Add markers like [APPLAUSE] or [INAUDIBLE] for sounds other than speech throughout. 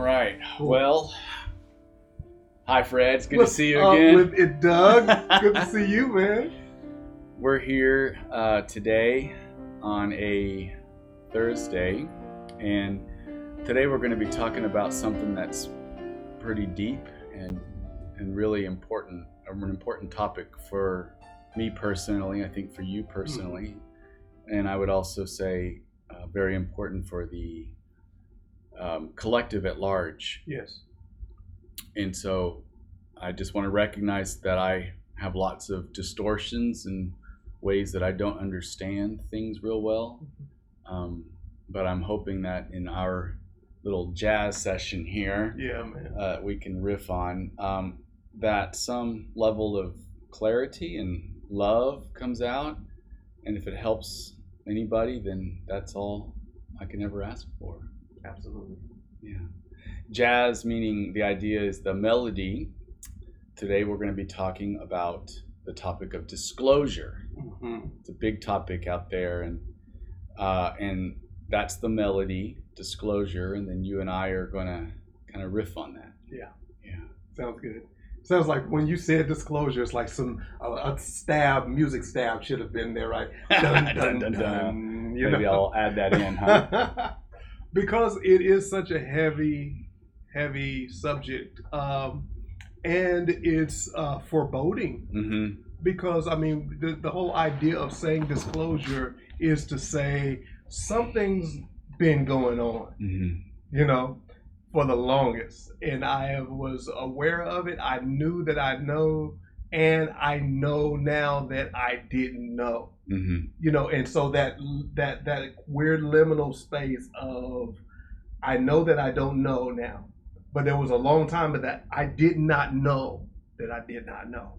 Right. Well, hi, Fred. It's good What's to see you again. with it, Doug? [LAUGHS] Good to see you, man. We're here uh, today on a Thursday, and today we're going to be talking about something that's pretty deep and and really important, an important topic for me personally. I think for you personally, and I would also say uh, very important for the um, collective at large. Yes. And so I just want to recognize that I have lots of distortions and ways that I don't understand things real well. Um, but I'm hoping that in our little jazz session here, Yeah, uh, we can riff on um, that some level of clarity and love comes out. And if it helps anybody, then that's all I can ever ask for. Absolutely. Yeah. Jazz, meaning the idea is the melody. Today we're going to be talking about the topic of disclosure. hmm It's a big topic out there, and uh, and that's the melody, disclosure, and then you and I are going to kind of riff on that. Yeah. Yeah. Sounds good. Sounds like when you said disclosure, it's like some a, a stab, music stab should have been there, right? [LAUGHS] Dun, dun, dun, dun, you Maybe know? I'll add that in, huh? [LAUGHS] because it is such a heavy, heavy subject, um, and it's uh, foreboding. mm-hmm. because I mean the, the whole idea of saying disclosure is to say something's been going on, Mm-hmm. you know, for the longest, and I was aware of it. I knew that I know, and I know now that I didn't know, Mm-hmm. you know, and so that that that weird liminal space of I know that I don't know now, but there was a long time of that I did not know that I did not know.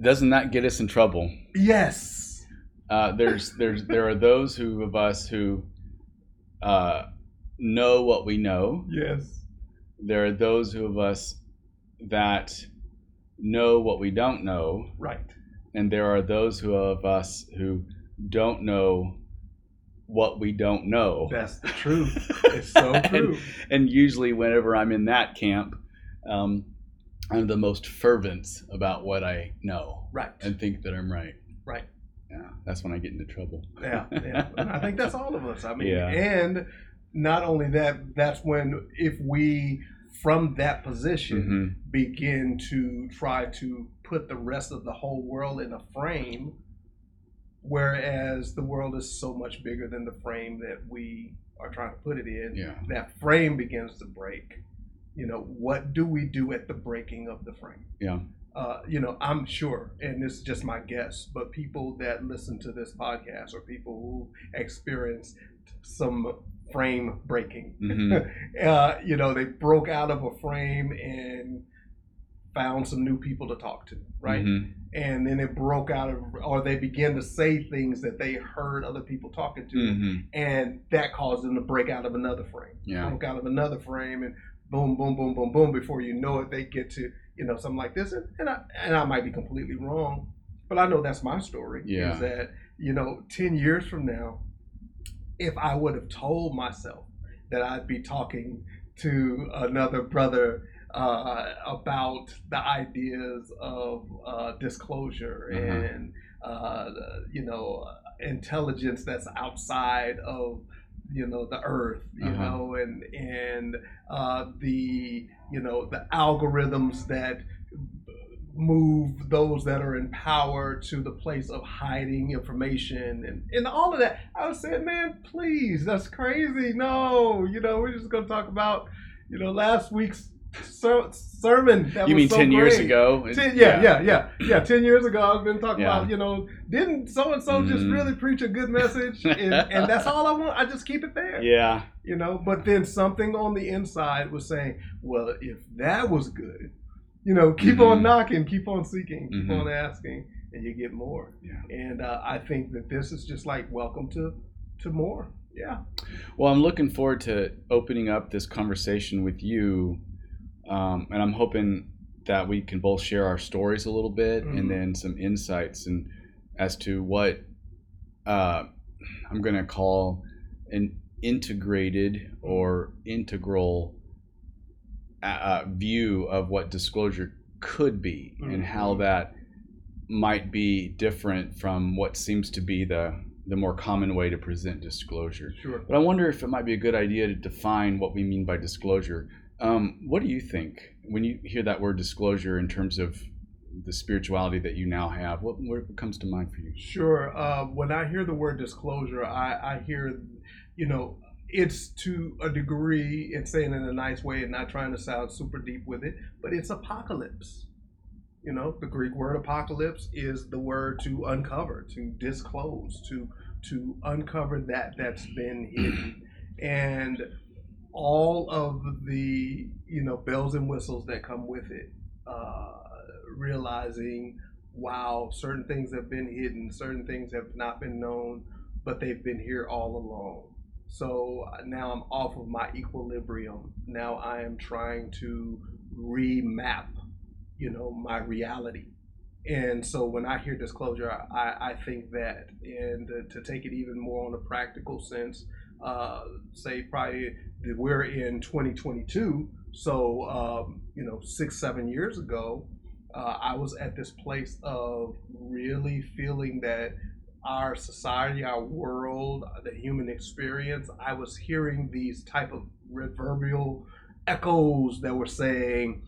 Doesn't that get us in trouble? Yes. uh, there's there's there are those who of us who uh, know what we know. Yes. There are those who of us that know what we don't know, Right. And there are those who of us who don't know what we don't know. That's the truth. [LAUGHS] It's so true. and usually, whenever I'm in that camp, um, I'm the most fervent about what I know Right. and think that I'm right. Right. Yeah, that's when I get into trouble. Yeah. yeah. I think that's all of us. I mean, Yeah. and not only that, that's when if we from that position hmm begin to try to put the rest of the whole world in a frame, whereas the world is so much bigger than the frame that we are trying to put it in. Yeah. That frame begins to break. You know, what do we do at the breaking of the frame? Yeah. uh, you know, I'm sure, and this is just my guess, but people that listen to this podcast or people who experienced some frame breaking, Mhm. [LAUGHS] uh, you know, they broke out of a frame and found some new people to talk to, right? Mhm. And then it broke out of, or they began to say things that they heard other people talking to, Mhm. and that caused them to break out of another frame Yeah. broke out of another frame and boom, boom, boom, boom, boom. Before you know it, they get to you know something like this, and, and I and I might be completely wrong, but I know that's my story. Yeah. Is that you know ten years from now, if I would have told myself that I'd be talking to another brother uh, about the ideas of uh, disclosure Uh-huh. and uh, you know intelligence that's outside of you know the earth you Uh-huh. know and and uh, the you know the algorithms that move those that are in power to the place of hiding information and, and all of that i was saying man please that's crazy no you know we're just going to talk about you know last week's ser- sermon that you was mean so 10 years ago? Ten, yeah, yeah, yeah, yeah. Ten years ago, I've been talking Yeah. about, you know, didn't so and so just really preach a good message, and, and that's all I want. I just keep it there, Yeah. you know. But then something on the inside was saying, well, if that was good, you know, keep Mhm. on knocking, keep on seeking, keep Mhm. on asking, and you get more. Yeah. And uh, I think that this is just like welcome to to more. Yeah. Well, I'm looking forward to opening up this conversation with you. Um, and I'm hoping that we can both share our stories a little bit Mhm. and then some insights and as to what uh, I'm going to call an integrated or integral uh, view of what disclosure could be mm-hmm. and how that might be different from what seems to be the the more common way to present disclosure. Sure. But I wonder if it might be a good idea to define what we mean by disclosure. Um, what do you think when you hear that word disclosure in terms of the spirituality that you now have? What, what comes to mind for you? Sure. Uh, when I hear the word disclosure, I, I hear, you know, it's to a degree, it's saying in a nice way and not trying to sound super deep with it, but it's apocalypse. You know, the Greek word apocalypse is the word to uncover, to disclose, to to uncover that that's been hidden. And all of the, you know, bells and whistles that come with it. Uh, realizing, wow, certain things have been hidden, certain things have not been known, but they've been here all along so uh, now I'm off of my equilibrium. Now I am trying to remap, you know, my reality. And so when I hear disclosure, I, I think that, and uh, to take it even more on a practical sense, uh, say probably we're in 2022. So, um, you know, six, seven years ago, uh, I was at this place of really feeling that our society, our world, the human experience, I was hearing these type of reverberal echoes that were saying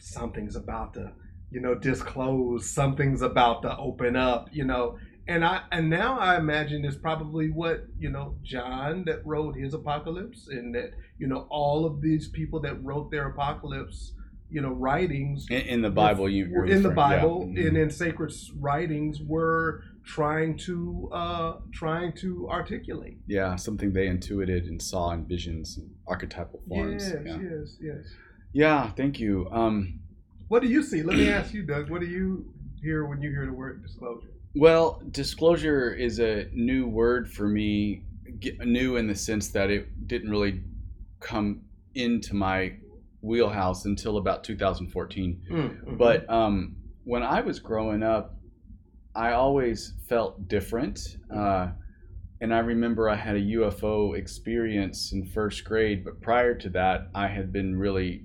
something's about to, you know, disclose, something's about to open up, you know. And I and now I imagine it's probably what, you know, John that wrote his apocalypse and that, you know, all of these people that wrote their apocalypse you know writings in, in the Bible. You were in the Bible yeah. and in sacred writings were trying to uh, trying to articulate. Yeah, something they intuited and saw in visions and archetypal forms. Yes, yeah. yes, yes. Yeah, thank you. Um, what do you see? Let me [CLEARS THROAT] ask you, Doug. What do you hear when you hear the word disclosure? Well, disclosure is a new word for me. New in the sense that it didn't really come into my wheelhouse until about 2014. Mm-hmm. But um, when I was growing up, I always felt different. Uh, and I remember I had a UFO experience in first grade, but prior to that, I had been really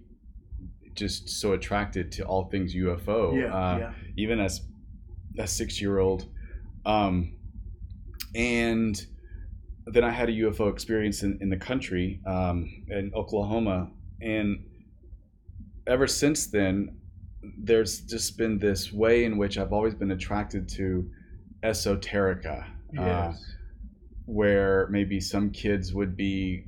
just so attracted to all things UFO. Yeah, uh, yeah. Even as a six year old. Um, and then I had a UFO experience in, in the country, um, in Oklahoma. And ever since then, there's just been this way in which I've always been attracted to esoterica. Uh, yes. Uh, where maybe some kids would be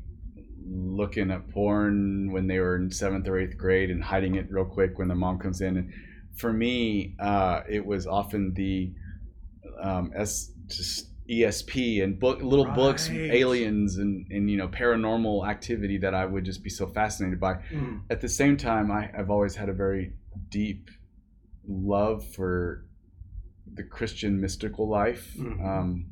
looking at porn when they were in seventh or eighth grade and hiding it real quick when their mom comes in. And for me, uh, it was often the um, just ESP and book little right. books, aliens and and you know paranormal activity that I would just be so fascinated by. Mm. At the same time, I, I've always had a very deep love for the Christian mystical life. Mm-hmm. Um,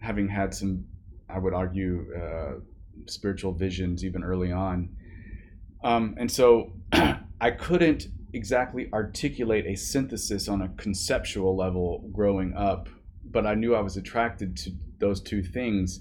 having had some, I would argue, uh, spiritual visions even early on. Um, and so [CLEARS THROAT] I couldn't exactly articulate a synthesis on a conceptual level growing up, but I knew I was attracted to those two things.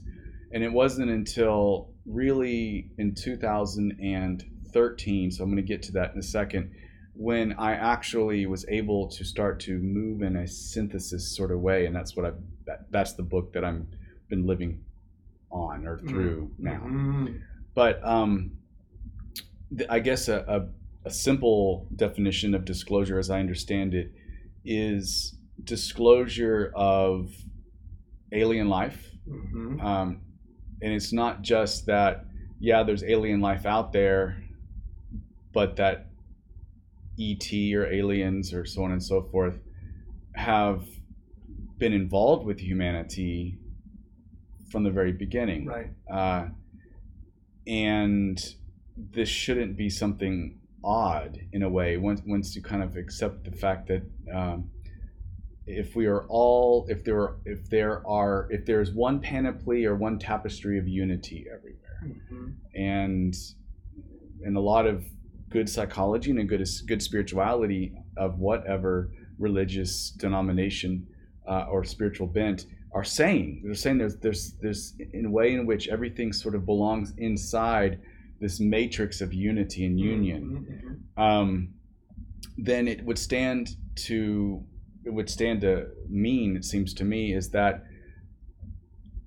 And it wasn't until really in 2013, so I'm going to get to that in a second, when I actually was able to start to move in a synthesis sort of way, and that's what I that, that's the book that I'm been living on or through mm-hmm. now. But um, th- I guess a, a, a simple definition of disclosure, as I understand it, is disclosure of alien life, mm-hmm. um, and it's not just that yeah, there's alien life out there, but that ET or aliens or so on and so forth have been involved with humanity from the very beginning. Right. Uh, and this shouldn't be something odd in a way once once you kind of accept the fact that um, if we are all if there are, if there are if there's one panoply or one tapestry of unity everywhere mm-hmm. and and a lot of good psychology and a good good spirituality of whatever religious denomination uh, or spiritual bent are saying. They're saying there's there's there's in a way in which everything sort of belongs inside this matrix of unity and union, Mm-hmm. um, then it would stand to it would stand to mean it seems to me is that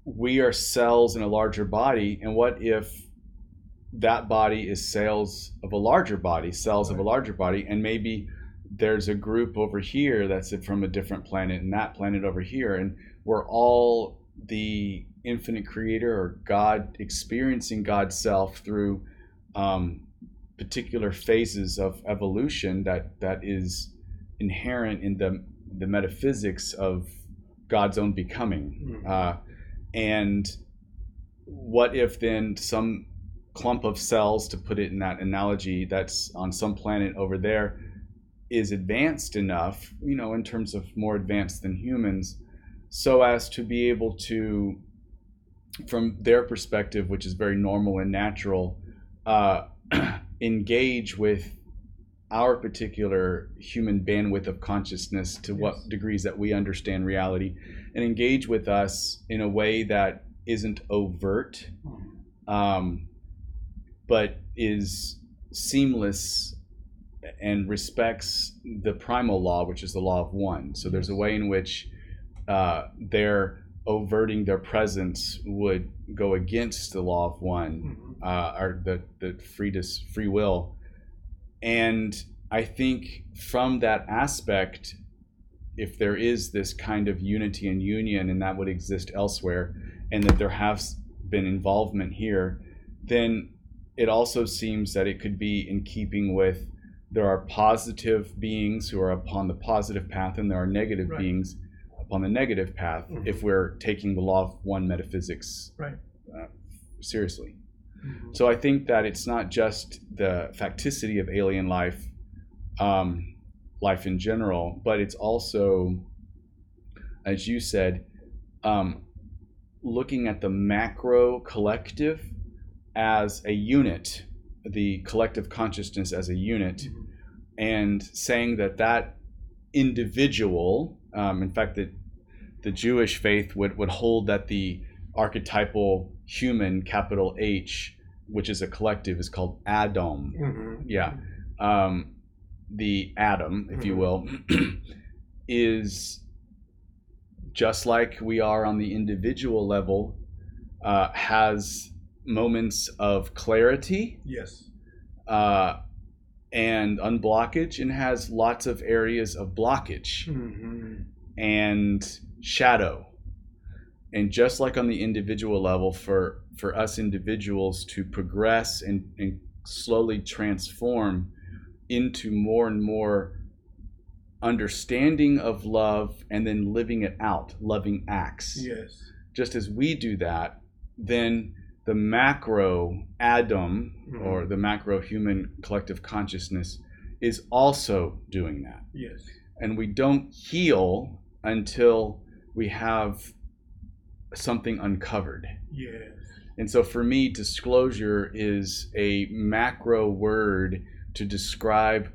we are cells in a larger body, and what if that body is cells of a larger body, cells of a larger body, and maybe there's a group over here that's from a different planet and that planet over here, and we're all the infinite creator or God experiencing God's self through um, particular phases of evolution that that is inherent in the the metaphysics of God's own becoming. Mhm. Uh, and what if then some clump of cells, to put it in that analogy, that's on some planet over there, is advanced enough, you know, in terms of more advanced than humans, so as to be able to, from their perspective, which is very normal and natural, uh, [CLEARS THROAT] engage with our particular human bandwidth of consciousness to Yes. what degrees that we understand reality and engage with us in a way that isn't overt um, but is seamless and respects the primal law which is the law of one so there's a way in which uh, their overting their presence would go against the law of one Mhm. uh, or the the free dis, free will, and I think from that aspect, if there is this kind of unity and union, and that would exist elsewhere, and that there has been involvement here, then it also seems that it could be in keeping with there are positive beings who are upon the positive path, and there are negative Right. beings upon the negative path. Mhm. If we're taking the law of one metaphysics Right. uh, seriously. Mhm. So I think that it's not just the facticity of alien life, um, life in general, but it's also, as you said, um, looking at the macro collective as a unit, the collective consciousness as a unit, Mhm. and saying that that individual, um, in fact, that the Jewish faith would, would hold that the archetypal human, capital H, which is a collective, is called Adam. Mhm. Yeah. Um, the Adam, if you Mhm. will, [CLEARS THROAT] is just like we are on the individual level, uh, has moments of clarity Yes. uh, and unblockage, and has lots of areas of blockage Mhm. and shadow. And just like on the individual level, for for us individuals to progress and, and slowly transform into more and more understanding of love and then living it out, loving acts. Yes. Just as we do that, then the macro Adam Mhm. or the macro human collective consciousness is also doing that Yes. and we don't heal until we have something uncovered. Yes. And so for me, disclosure is a macro word to describe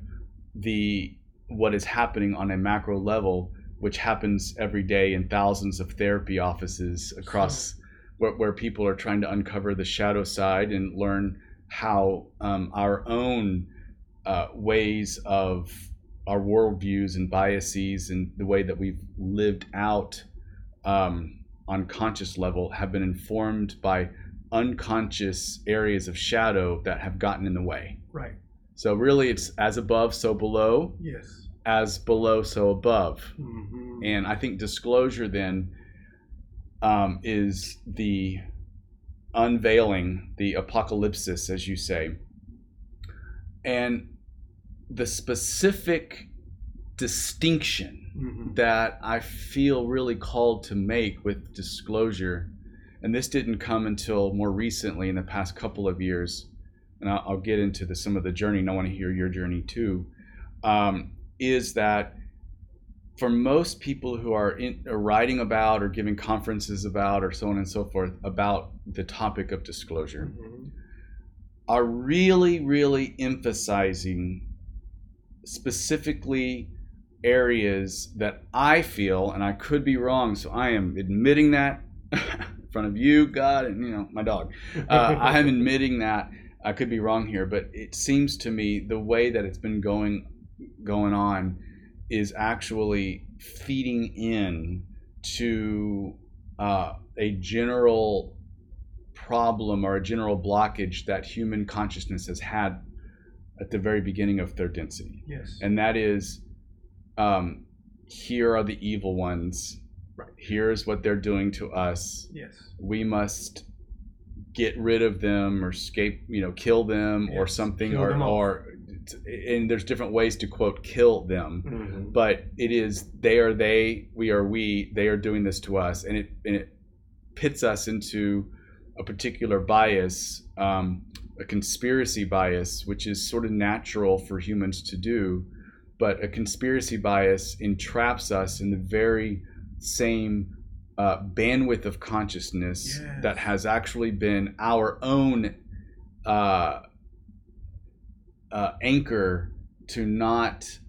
the what is happening on a macro level, which happens every day in thousands of therapy offices across where, where people are trying to uncover the shadow side and learn how um, our own uh, ways of our worldviews and biases and the way that we've lived out um, on conscious level have been informed by unconscious areas of shadow that have gotten in the way. Right. So really, it's as above, so below, Yes. as below, so above. Mhm. And I think disclosure then um, is the unveiling, the apocalypsis, as you say, and the specific distinction Mhm. that I feel really called to make with disclosure, and this didn't come until more recently in the past couple of years, and I'll, I'll get into the, some of the journey, and I want to hear your journey too, um, is that for most people who are, in, are writing about or giving conferences about or so on and so forth about the topic of disclosure, Mhm. are really, really emphasizing specifically areas that I feel, and I could be wrong, so I am admitting that [LAUGHS] in front of you, God, and you know my dog. Uh, I am admitting that I could be wrong here, but it seems to me the way that it's been going going on is actually feeding in to uh, a general problem or a general blockage that human consciousness has had at the very beginning of third density. Yes. And that is um, here are the evil ones. Right. Here's what they're doing to us. Yes. We must get rid of them or escape, you know, kill them or something Kill or or and there's different ways to quote kill them Mhm. but it is they are they we are we they are doing this to us and it and it pits us into a particular bias um, a conspiracy bias which is sort of natural for humans to do but a conspiracy bias entraps us in the very same uh, bandwidth of consciousness Yes. that has actually been our own uh, uh, anchor to not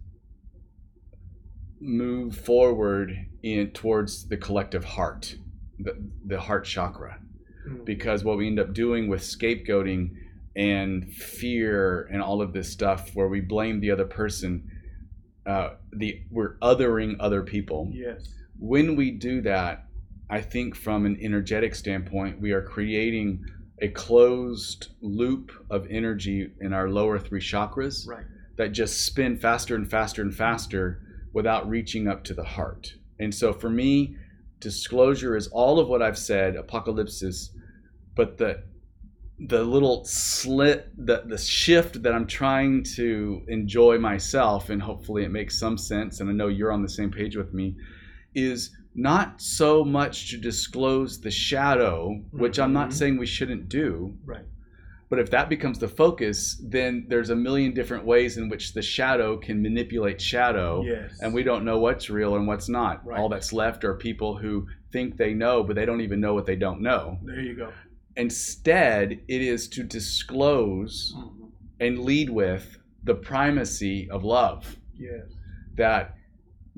move forward in towards the collective heart, the, the heart chakra. Mhm. Because what we end up doing with scapegoating and fear and all of this stuff, where we blame the other person, uh, the we're othering other people. Yes. When we do that, I think from an energetic standpoint, we are creating a closed loop of energy in our lower three chakras Right. that just spin faster and faster and faster without reaching up to the heart. And so for me, disclosure is all of what I've said, apocalypsis, but the the little slit the the shift that I'm trying to enjoy myself and hopefully it makes some sense and I know you're on the same page with me is not so much to disclose the shadow, which I'm not Mhm. saying we shouldn't do, Right. but if that becomes the focus, then there's a million different ways in which the shadow can manipulate shadow. Yes. And we don't know what's real and what's not. Right. All that's left are people who think they know, but they don't even know what they don't know. There you go. Instead, it is to disclose Mhm. and lead with the primacy of love. Yes. That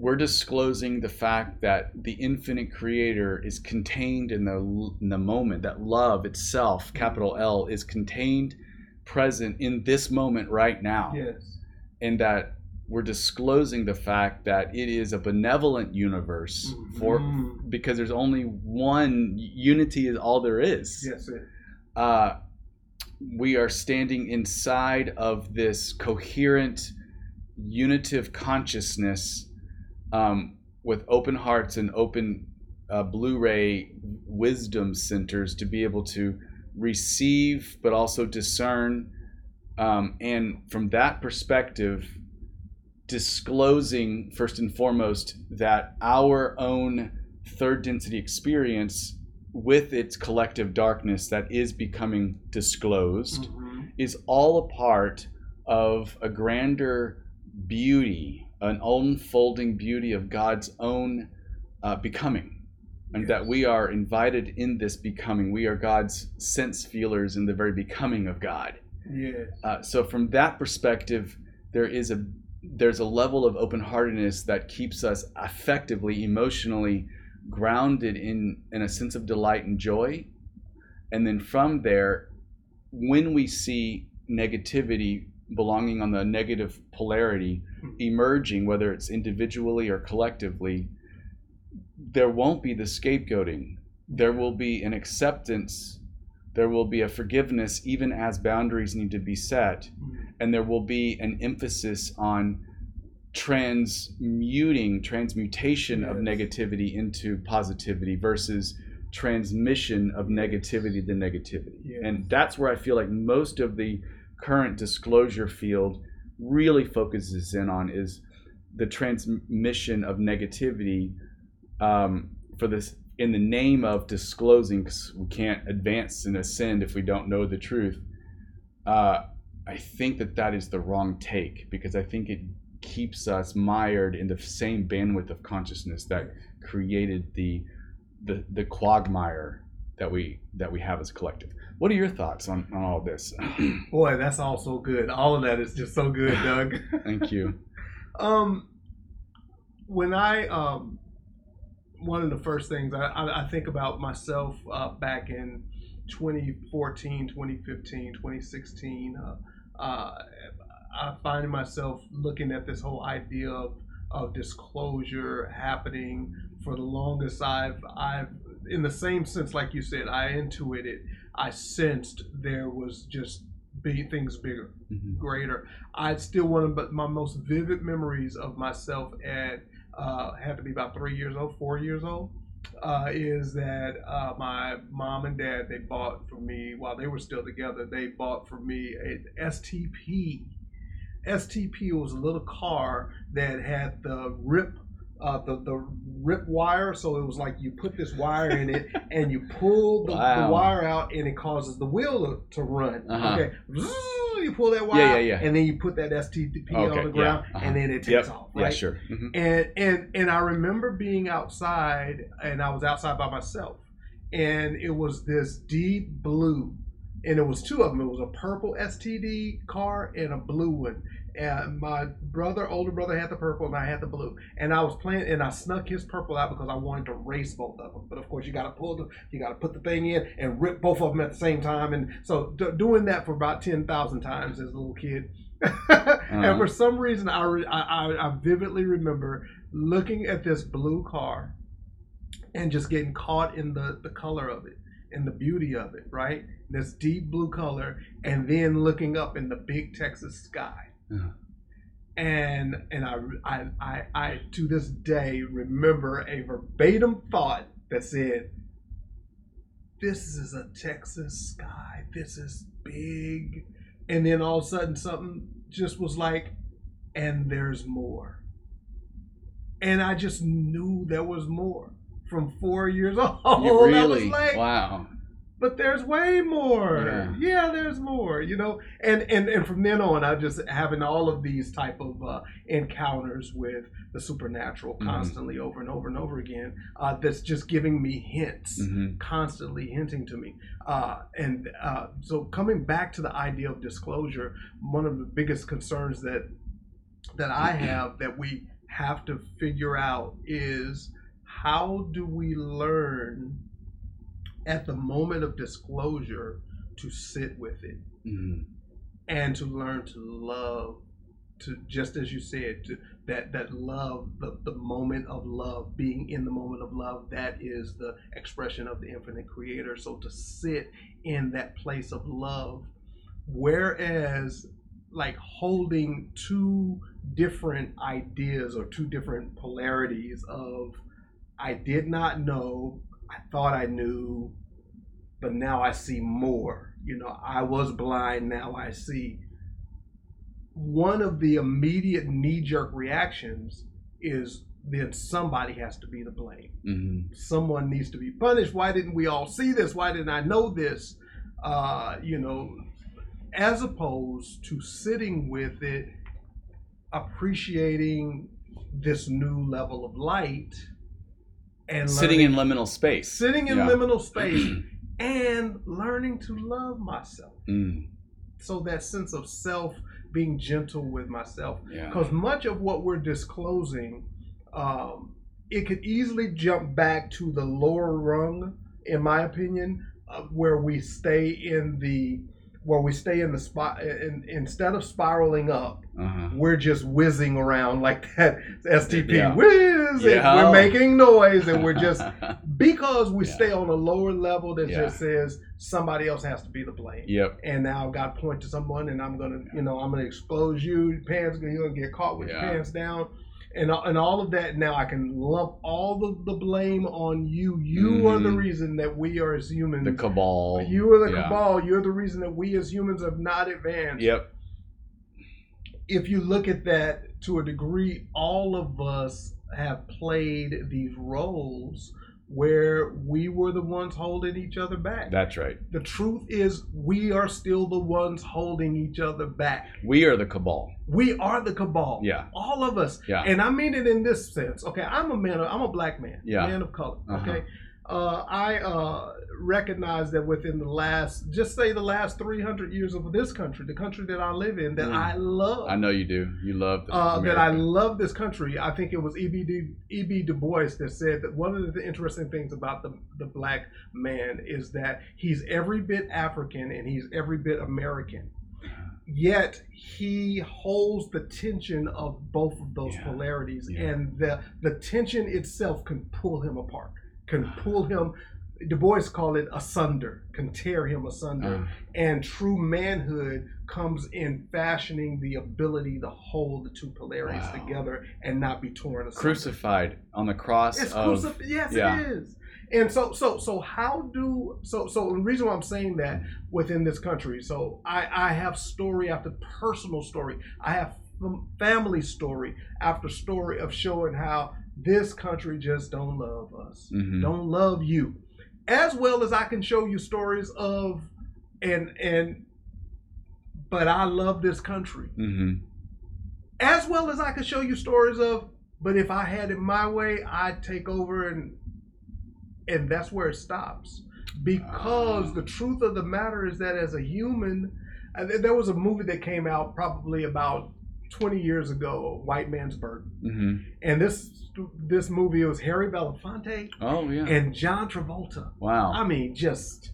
we're disclosing the fact that the infinite creator is contained in the in the moment that love itself capital L is contained present in this moment right now Yes. and that we're disclosing the fact that it is a benevolent universe for Mhm. because there's only one unity is all there is Yes. It. uh, we are standing inside of this coherent, unitive consciousness um, with open hearts and open uh, blue ray wisdom centers to be able to receive but also discern. Um, and from that perspective, disclosing first and foremost that our own third density experience with its collective darkness that is becoming disclosed Mhm. is all a part of a grander beauty, an unfolding beauty of God's own uh, becoming. And that we are invited in this becoming. We are God's sense feelers in the very becoming of God. Yes. Uh, so from that perspective, there is a there's a level of open-heartedness that keeps us effectively, emotionally grounded in in a sense of delight and joy. And then from there, when we see negativity belonging on the negative polarity emerging, whether it's individually or collectively, there won't be the scapegoating. There will be an acceptance. There will be a forgiveness, even as boundaries need to be set Mhm. and there will be an emphasis on transmuting transmutation of negativity into positivity versus transmission of negativity to negativity Yes. and that's where i feel like most of the current disclosure field really focuses in on is the transmission of negativity um, for this in the name of disclosing because we can't advance and ascend if we don't know the truth uh, I think that that is the wrong take because I think it keeps us mired in the same bandwidth of consciousness that created the the the quagmire that we that we have as a collective. What are your thoughts on, on all this? [CLEARS THROAT] Boy, that's all so good. All of that is just so good, Doug. [LAUGHS] Thank you. [LAUGHS] Um, when I um, one of the first things I, I, I think about myself uh, back in 2014, 2015, 2016, uh, uh, I find myself looking at this whole idea of, of disclosure happening for the longest. I've, I've, in the same sense, like you said, I intuited, I sensed there was just big things bigger, mm-hmm. greater. I still one of but my most vivid memories of myself at uh, had to be about three years old, four years old uh, is that uh, my mom and dad they bought for me while they were still together. They bought for me a STP. STP was a little car that had the rip uh, the the rip wire. So it was like you put this wire in it [LAUGHS] and you pull the, wow. the wire out, and it causes the wheel to, to run. Uh-huh. Okay, you pull that wire, yeah, yeah, yeah. and then you put that STP okay, on the ground, yeah, uh-huh. and then it takes yep. off. Right? Yeah, sure. Mm-hmm. And and and I remember being outside, and I was outside by myself, and it was this deep blue and it was two of them. It was a purple STD car and a blue one. And my brother, older brother, had the purple, and I had the blue. And I was playing, and I snuck his purple out because I wanted to race both of them. But of course, you got to pull the, you got to put the thing in and rip both of them at the same time. And so d- doing that for about ten thousand times as a little kid. [LAUGHS] uh-huh. And for some reason, I, re- I, I vividly remember looking at this blue car and just getting caught in the the color of it and the beauty of it, right? This deep blue color, and then looking up in the big Texas sky. Uh-huh. And and I, I I I to this day remember a verbatim thought that said, "This is a Texas sky. This is big." And then all of a sudden, something just was like, "And there's more." And I just knew there was more from four years [LAUGHS] old. You really? Like, wow. But there's way more. Yeah. yeah. there's more. You know, and and and from then on, I just having all of these type of uh, encounters with the supernatural mm-hmm. constantly mm-hmm. over and over and over again. Uh, that's just giving me hints, mm-hmm. constantly hinting to me. Uh, and uh, so coming back to the idea of disclosure, one of the biggest concerns that that I [CLEARS THROAT] have that we have to figure out is how do we learn at the moment of disclosure to sit with it mm-hmm. and to learn to love to just as you said to that that love the, the moment of love being in the moment of love that is the expression of the infinite creator so to sit in that place of love whereas like holding two different ideas or two different polarities of I did not know. I thought I knew, but now I see more. You know, I was blind, now I see. One of the immediate knee jerk reactions is then somebody has to be the blame. Mm-hmm. Someone needs to be punished. Why didn't we all see this? Why didn't I know this? Uh, you know, as opposed to sitting with it, appreciating this new level of light and sitting in liminal space, sitting in yeah. liminal [CLEARS THROAT] space, and learning to love myself. Mm. So that sense of self, being gentle with myself, because yeah. much of what we're disclosing, um, it could easily jump back to the lower rung, in my opinion, uh, where we stay in the where we stay in the spot in, instead of spiraling up uh-huh. we're just whizzing around like that stp yeah. whiz yeah. we're making noise and we're just [LAUGHS] because we yeah. stay on a lower level that just says somebody else has to be the blame yep and now i've got to point to someone and i'm gonna you know i'm gonna expose you pants you're gonna get caught with your pants down and and all of that now I can lump all the, the blame on you. You mm-hmm. are the mm-hmm. reason that we are as humans. The cabal. You are the yeah. cabal. You're the reason that we as humans have not advanced. Yep. If you look at that to a degree, all of us have played these roles where we were the ones holding each other back. That's right. The truth is, we are still the ones holding each other back. We are the cabal. We are the cabal. Yeah. All of us. Yeah. And I mean it in this sense. Okay, I'm a man. I'm a black man. Yeah. Man of color. Uh-huh. Okay. Uh, I uh, recognize that within the last, just say the last 300 years of this country, the country that I live in, that Mm. I love. I know you do. You love Uh, that I love this country. I think it was E.B. Du, E.B. Du Bois that said that one of the interesting things about the, the black man is that he's every bit African and he's every bit American. Yet he holds the tension of both of those Yeah. polarities, Yeah. and the the tension itself can pull him apart, can pull him. Du Bois called it asunder, can tear him asunder Uh, and true manhood comes in fashioning the ability to hold the two polarities Wow. together and not be torn asunder. crucified on the cross It's of crucif- yes, yeah. it is. And so, so, so, how do so? So, the reason why I'm saying that within this country, so I, I have story after personal story. I have family story after story of showing how this country just don't love us Mhm. don't love you as well as i can show you stories of and and but i love this country Mhm. as well as i can show you stories of but if i had it my way i'd take over and and that's where it stops because Ah. the truth of the matter is that as a human uh, there was a movie that came out probably about 20 years ago white man's burden Mhm. and this this movie was harry belafonte Oh yeah. and John Travolta. wow. I mean, just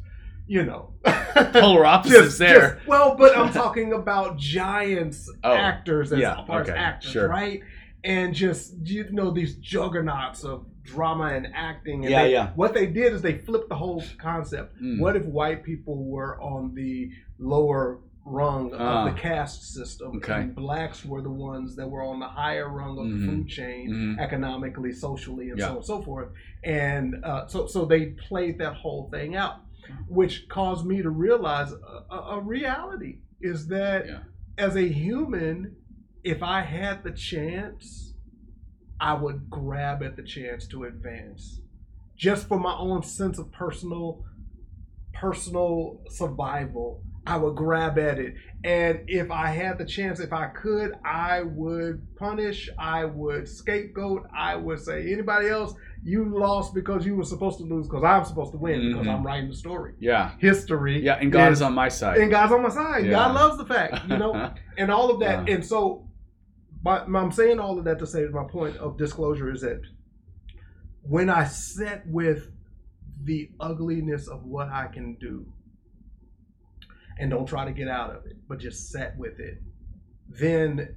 you know, [LAUGHS] Polar opposites Just- there. just- well, but I'm [LAUGHS] talking about giants Oh, actors as yeah, far as okay, actors, sure. right? And just you know these juggernauts of drama and acting. And Yeah, they- yeah. What they did is they flipped the whole concept. Mm. What if white people were on the lower rung of Ah. the caste system, Okay. and blacks were the ones that were on the higher rung of Mhm. the food chain, Mhm. economically, socially, and Yeah. so on and so forth. And uh, so, so they played that whole thing out, which caused me to realize a, a, a reality is that Yeah. as a human, if I had the chance, I would grab at the chance to advance, just for my own sense of personal, personal survival. I would grab at it. And if I had the chance, if I could, I would punish, I would scapegoat, I would say, anybody else, you lost because you were supposed to lose because I'm supposed to win because Mhm. I'm writing the story. Yeah. History. Yeah. And God is on my side. and God's on my side. Yeah. God loves the fact, you know, [LAUGHS] and all of that. Yeah. And so, but I'm saying all of that to say my point of disclosure is that when I sit with the ugliness of what I can do and don't try to get out of it, but just set with it, then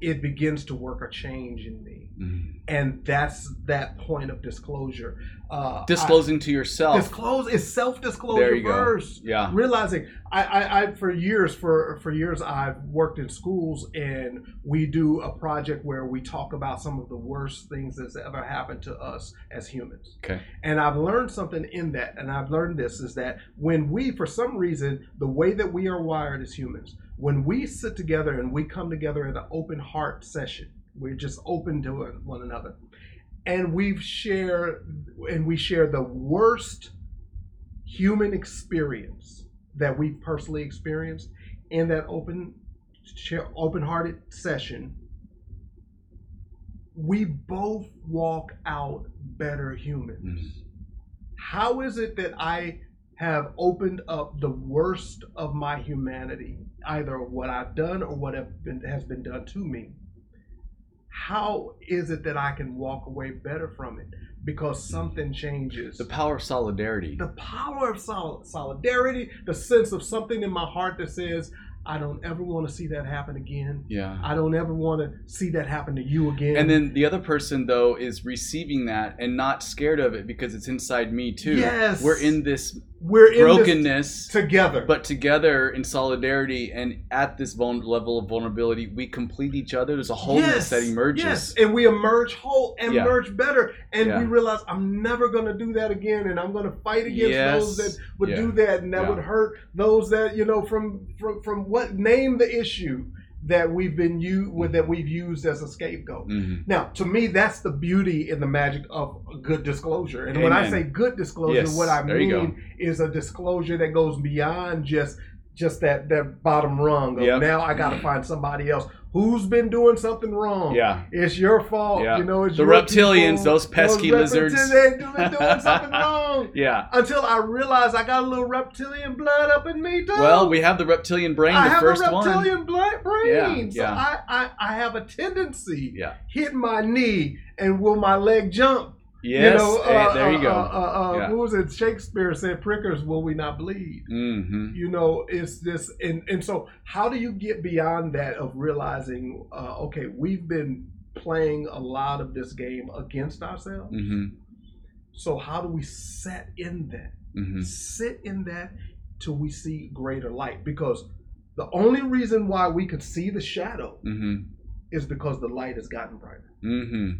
it begins to work a change in me. Mhm. And that's that point of disclosure. Uh, I- Disclosing to yourself. disclose is self-disclosure There you go. first yeah. realizing I, I, I for years for for years I've worked in schools and we do a project where we talk about some of the worst things that's ever happened to us as humans. Okay. And I've learned something in that, and I've learned this is that when we, for some reason, the way that we are wired as humans, when we sit together and we come together in an open heart session, we're just open to one another, and we've shared and we share the worst human experience that we've personally experienced in that open open-hearted session. We both walk out better humans. Mhm. how is it that i have opened up the worst of my humanity either what i've done or what have been, has been done to me how is it that i can walk away better from it because something changes The power of solidarity. the power of sol- solidarity, the sense of something in my heart that says, I don't ever want to see that happen again. yeah. I don't ever want to see that happen to you again. And then the other person though is receiving that and not scared of it because it's inside me too. Yes. We're in this we're in brokenness, this together. but together in solidarity and at this vul- level of vulnerability, we complete each other. There's a wholeness that emerges. Yes, and we emerge whole and Yeah. emerge better. And Yeah. we realize I'm never going to do that again, and I'm going to fight against Yes. those that would Yeah. do that, and that would hurt those that you know from from from what name the issue that we've been you with that we've used as a scapegoat. Mhm. Now, to me, that's the beauty and the magic of good disclosure. And when I say good disclosure, Yes, what I there mean is a disclosure that goes beyond just just that that bottom rung of Yep. now I got to find somebody else who's been doing something wrong. Yeah. It's your fault. Yeah. You know, it's The your reptilians, people, those pesky reptilians, lizards. They've been doing something [LAUGHS] wrong. Yeah. Until I realized I got a little reptilian blood up in me too. Well, we have the reptilian brain, I the have first a one. reptilian blood brain. Yeah, so yeah. I, I, I have a tendency Yeah. hit my knee and will my leg jump? Yes. You know, eh, uh, there you uh, go. Uh, uh, uh, Yeah. Who was it? Shakespeare said, "Prickers, will we not bleed?" hmm You know, it's this, and and so how do you get beyond that of realizing, uh, okay, we've been playing a lot of this game against ourselves. hmm So how do we set in that? hmm Sit in that till we see greater light, because the only reason why we could see the shadow hmm is because the light has gotten brighter. hmm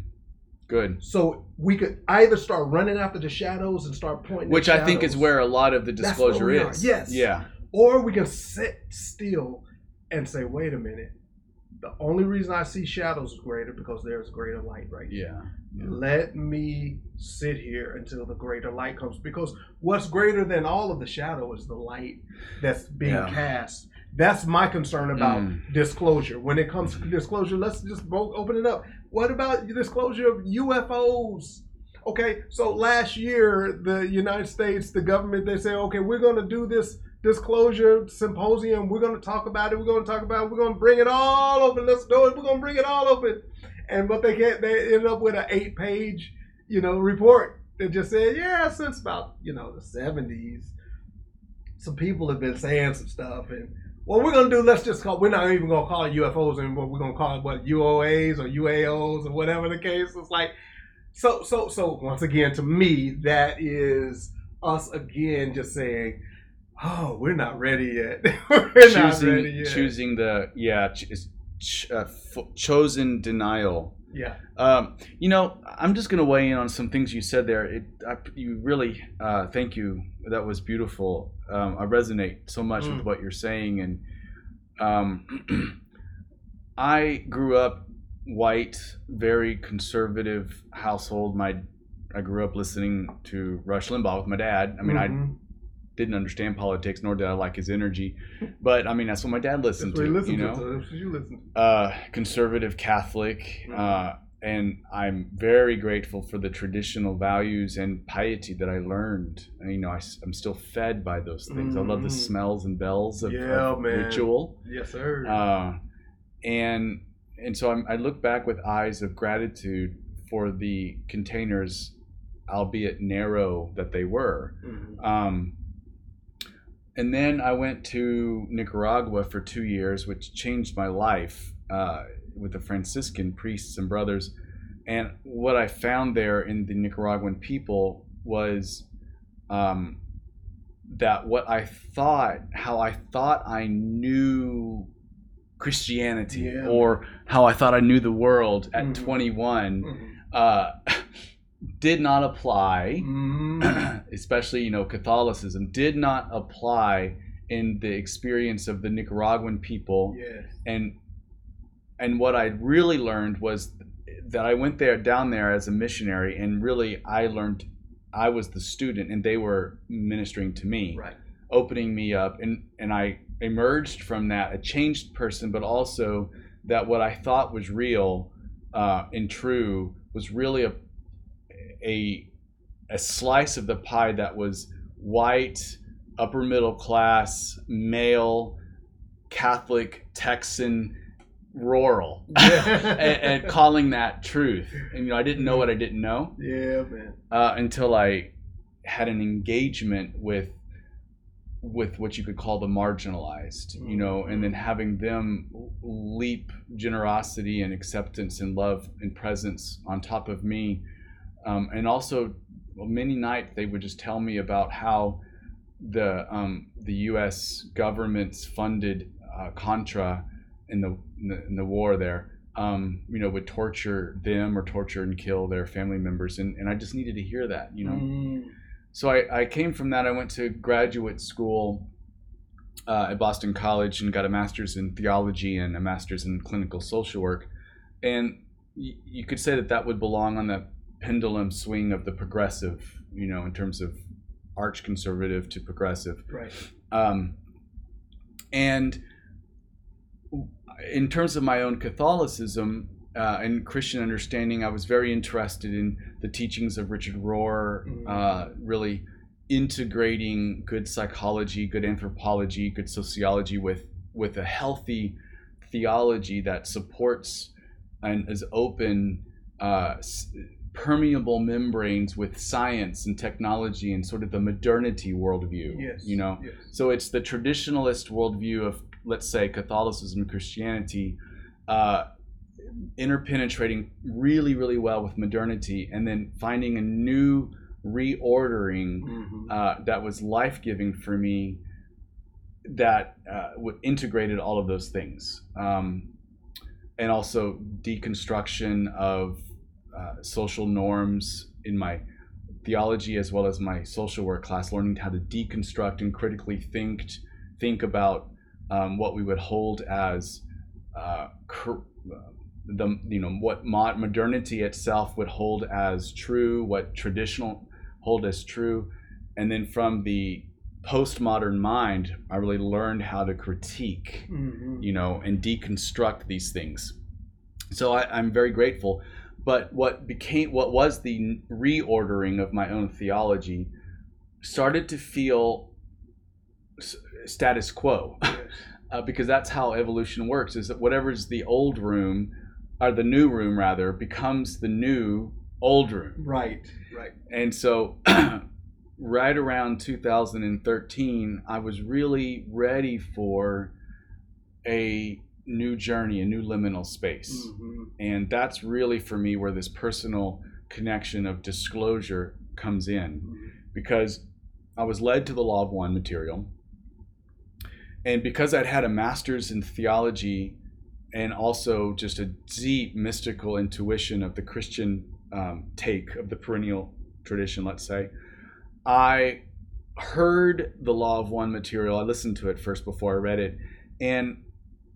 Good. So we could either start running after the shadows and start pointing, at Which I think is where a lot of the disclosure we are. is. Yes. Yeah. or we can sit still and say, "Wait a minute." The only reason I see shadows is greater because there's greater light right here. Yeah. Let me sit here until the greater light comes. Because what's greater than all of the shadow is the light that's being Yeah. cast. That's my concern about Mm. disclosure. When it comes to disclosure, let's just both open it up. What about the disclosure of UFOs? Okay, so last year, the United States, the government, they say, okay, we're going to do this disclosure symposium. We're going to talk about it. We're going to talk about it. We're going to bring it all open. Let's do it. We're going to bring it all open. And what they can't. They end up with an eight-page, you know, report that just said, yeah, since about you know the seventies, some people have been saying some stuff, and what we're gonna do, let's just call. We're not even gonna call it UFOs anymore. We're gonna call it what UOAs or UAOs or whatever the case. It's like, so so so once again, to me, that is us again just saying, oh, we're not ready yet. [LAUGHS] we're not ready choosing yet. choosing the yeah ch- ch- uh, f- chosen denial. Yeah. Um, you know, I'm just gonna weigh in on some things you said there. It, I, you really, uh, thank you. That was beautiful. Um, I resonate so much Mm. with what you're saying, and um, [CLEARS THROAT] I grew up white, very conservative household. My I grew up listening to Rush Limbaugh with my dad. I mean, I Mhm. didn't understand politics, nor did I like his energy. But I mean, that's what my dad listened to. you listen you to. know, so you uh, conservative Catholic, Mhm. uh, and I'm very grateful for the traditional values and piety that I learned. And, you know, I, am still fed by those things. I love the Mhm. smells and bells of, Yeah, of man. ritual, Yes, sir. uh, and and so I'm, I look back with eyes of gratitude for the containers, albeit narrow, that they were. Mhm. Um, and then I went to Nicaragua for two years, which changed my life uh, with the Franciscan priests and brothers. And what I found there in the Nicaraguan people was um, that what I thought, how I thought I knew Christianity, Yeah. or how I thought I knew the world at Mhm. 21, Mhm. uh, [LAUGHS] did not apply Mhm. [CLEARS THROAT] especially you know Catholicism, did not apply in the experience of the Nicaraguan people. Yes. And and what I really learned was that I went there down there as a missionary, and really I learned I was the student, and they were ministering to me, Right. opening me up, and and I emerged from that a changed person, but also that what I thought was real uh, and true was really a a a slice of the pie that was white, upper middle class, male, Catholic, Texan, rural, [LAUGHS] Yeah. and, and calling that truth. And you know, I didn't know what I didn't know Yeah, man. uh, until I had an engagement with with what you could call the marginalized, you know, and then having them leap generosity and acceptance and love and presence on top of me, um, and also many nights they would just tell me about how the um, the U.S. government's funded uh, Contra in the, in the in the war there, um, you know, would torture them or torture and kill their family members, and, and I just needed to hear that, you know. Mm. So I, I came from that. I went to graduate school uh, at Boston College and got a master's in theology and a master's in clinical social work, and y- you could say that that would belong on the pendulum swing of the progressive, you know, in terms of arch conservative to progressive. Right. Um, and in terms of my own Catholicism uh, and Christian understanding, I was very interested in the teachings of Richard Rohr, Mhm. uh, really integrating good psychology, good anthropology, good sociology with with a healthy theology that supports and is open, uh, s- permeable membranes with science and technology and sort of the modernity worldview. Yes. You know, Yes. so it's the traditionalist worldview of, let's say, Catholicism, and Christianity, uh, interpenetrating really, really well with modernity, and then finding a new reordering Mhm. uh, that was life giving for me. That uh, integrated all of those things, um, and also deconstruction of uh, social norms in my theology as well as my social work class, learning how to deconstruct and critically think think about um, what we would hold as uh, cor- uh, the you know what mod- modernity itself would hold as true, what traditional hold as true, and then from the postmodern mind, I really learned how to critique Mhm. you know, and deconstruct these things. So I, I'm very grateful. But what became what was the reordering of my own theology started to feel status quo [LAUGHS] uh, because that's how evolution works is that whatever's the old room or the new room rather becomes the new old room Right. Right. and so, [CLEARS THROAT] right around 2013, I was really ready for a new journey, a new liminal space. Mhm. And that's really for me where this personal connection of disclosure comes in Mhm. because I was led to the Law of One material. And because I'd had a master's in theology and also just a deep mystical intuition of the Christian um, take of the perennial tradition, let's say, I heard the Law of One material. I listened to it first before I read it. And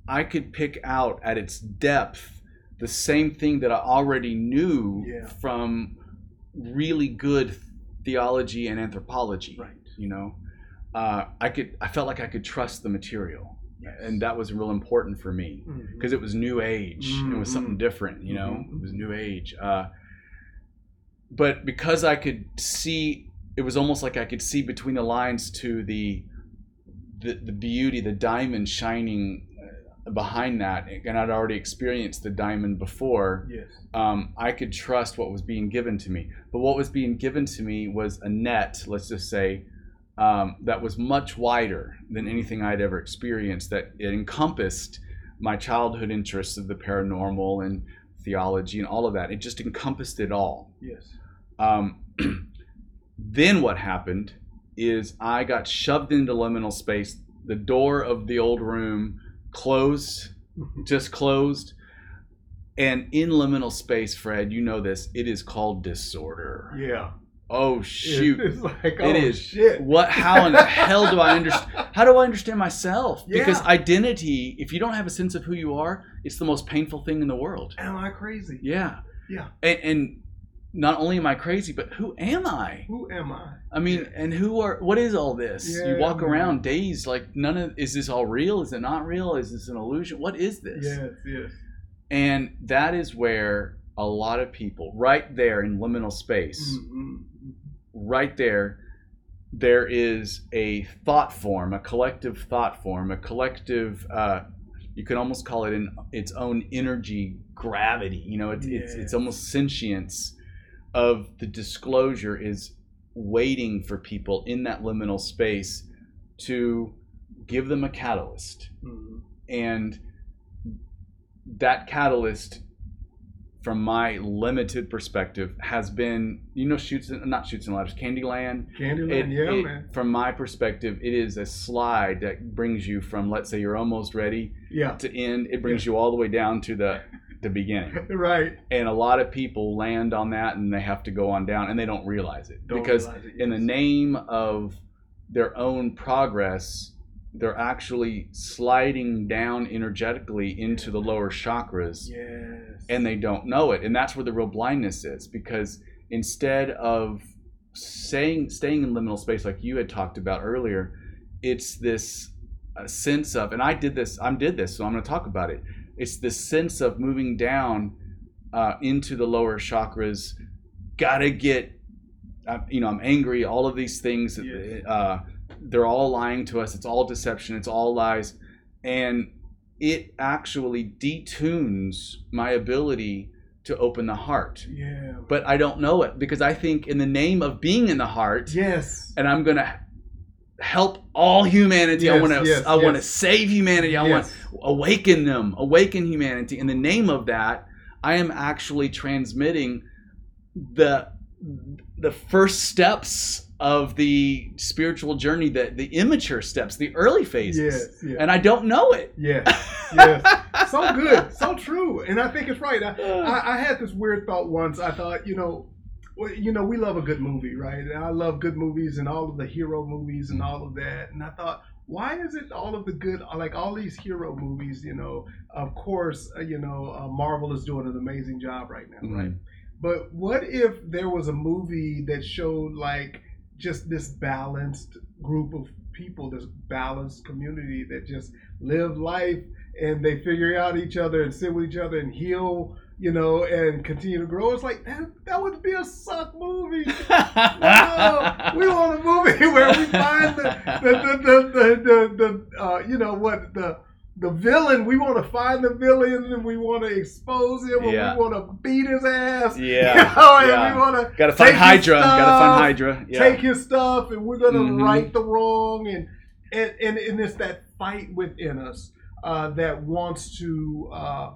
I could pick out at its depth the same thing that I already knew Yeah. from really good theology and anthropology. Right. You know, uh, I could. I felt like I could trust the material, Yes. and that was real important for me because it was new age. It was something Mhm. different. You know, Mhm. it was new age. Uh, but because I could see, it was almost like I could see between the lines to the the, the beauty, the diamond shining uh, behind that, and I'd already experienced the diamond before Yes. um, I could trust what was being given to me. But what was being given to me was a net, let's just say, um, that was much wider than anything I'd ever experienced, that it encompassed my childhood interests of the paranormal and theology and all of that. It just encompassed it all. Yes. Um, [CLEARS THROAT] then what happened is I got shoved into liminal space. The door of the old room closed Mhm. just closed. And in liminal space, Fred, you know this, it is called disorder. Yeah. Oh shoot. It's like, It oh, is. shit. What how in the [LAUGHS] hell do I understand how do I understand myself? Because identity, if you don't have a sense of who you are, it's the most painful thing in the world. Am I crazy? Yeah. Yeah. And, and not only am I crazy, but who am I? Who am I? I mean, and who are what is all this? you Yeah, walk man. around dazed like none of is this all real? Is it not real? Is this an illusion? What is this? Yes. Yes. And that is where a lot of people, right there in liminal space, Mhm. Right there, there is a thought form, a collective thought form, a collective. Uh, you could almost call it in its own energy gravity. You know, it's it's it's almost sentience of the disclosure is waiting for people in that liminal space to give them a catalyst Mhm. and that catalyst from my limited perspective has been you know shoots and not Chutes and Ladders candyland Candyland. It- yeah, it- man. from my perspective it is a slide that brings you from let's say you're almost ready Yeah. to end it brings you all the way down to the the beginning [LAUGHS] Right. and a lot of people land on that and they have to go on down and they don't realize it Don't because realize it, in the name of their own progress they're actually sliding down energetically into the lower chakras Yes. and they don't know it and that's where the real blindness is because instead of saying staying in liminal space like you had talked about earlier it's this a sense of, and I did this. I did this, so I'm going to talk about it. It's this sense of moving down uh, into the lower chakras. Gotta get, uh, you know, I'm angry. All of these things, Yes. They're all lying to us. It's all deception. It's all lies, and it actually detunes my ability to open the heart. Yeah. But I don't know it because I think in the name of being in the heart, Yes. and I'm gonna help all humanity. Yes, I want to. yes, I want to save humanity. I want Yes. awaken them, awaken humanity. In the name of that, I am actually transmitting the the first steps of the spiritual journey, that the immature steps, the early phases, and I don't know it. Yes. [LAUGHS] so good. So true. And I think it's right. I, I, I had this weird thought once. I thought, you know, well, you know, we love a good movie, right? And I love good movies and all of the hero movies and all of that. And I thought, why is it all of the good, like all these hero movies? You know, of course, uh, you know, uh, Marvel is doing an amazing job right now, right? Mhm. But what if there was a movie that showed like just this balanced group of people, this balanced community that just live life and they figure out each other and sit with each other and heal, you know, and continue to grow? It's like that, that would be a suck movie. [LAUGHS] No, we want a movie [LAUGHS] where we find the the the the, the, the, the uh, you know what the the villain. We want to find the villain and we want to expose him Yeah. and we want to beat his ass. Yeah, [LAUGHS] you know, and yeah. we want to Gotta find Hydra. Gotta find Hydra. Yeah. take his stuff and we're gonna Mhm. right the wrong and and and, and it's that fight within us uh, that wants to. Uh,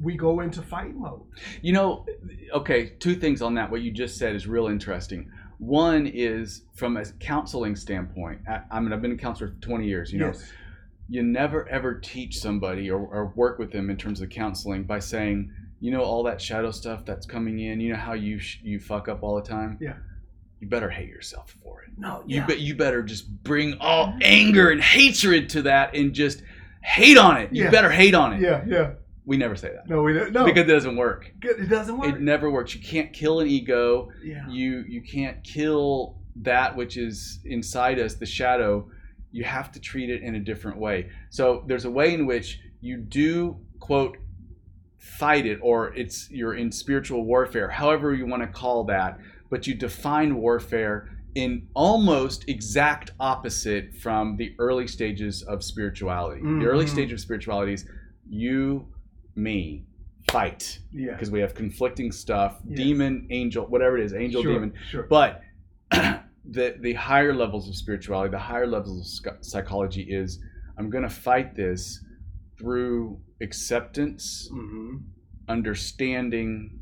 we go into fight mode. You know, okay, two things on that. What you just said is real interesting. One is from a counseling standpoint. I, I mean, I've been a counselor for 20 years. You know, yes. You never ever teach somebody or, or work with them in terms of counseling by saying, you know, all that shadow stuff that's coming in. You know how you sh- you fuck up all the time. Yeah. You better hate yourself for it. No. You Yeah. bet you better just bring all anger and hatred to that and just hate on it. You Yeah. better hate on it. yeah. Yeah. We never say that No. We don't. No. because it doesn't work. it doesn't work. It never works. You can't kill an ego. yeah. You you can't kill that which is inside us, the shadow. You have to treat it in a different way. So there's a way in which you do quote fight it or it's you're in spiritual warfare, however you want to call that, but you define warfare in almost exact opposite from the early stages of spirituality. The early Mhm. stage of spirituality is you, me, fight Yeah. because we have conflicting stuff Yes. demon angel whatever it is angel sure, demon Sure. but [CLEARS THROAT] the the higher levels of spirituality the higher levels of psychology is i'm going to fight this through acceptance hmm understanding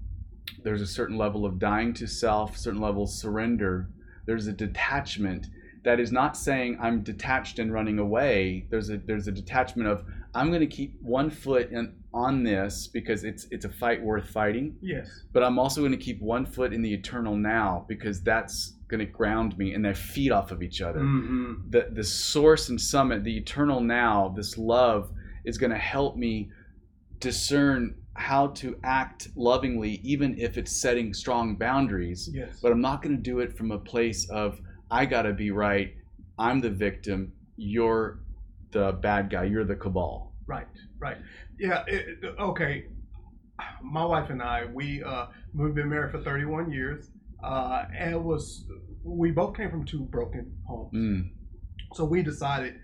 there's a certain level of dying to self certain level of surrender there's a detachment that is not saying i'm detached and running away. There's a there's a detachment of i'm going to keep one foot in, on this because it's it's a fight worth fighting. Yes. but I'm also going to keep one foot in the eternal now because that's going to ground me and they feed off of each other. hmm The the source and summit, the eternal now, this love is going to help me discern how to act lovingly even if it's setting strong boundaries. Yes. But I'm not going to do it from a place of I got to be right. I'm the victim, you're the bad guy, you're the cabal. Right, right. Yeah, it- okay. My wife and I, we uh, we've been married for 31 years, uh, and it was we both came from two broken homes. Mm, So we decided,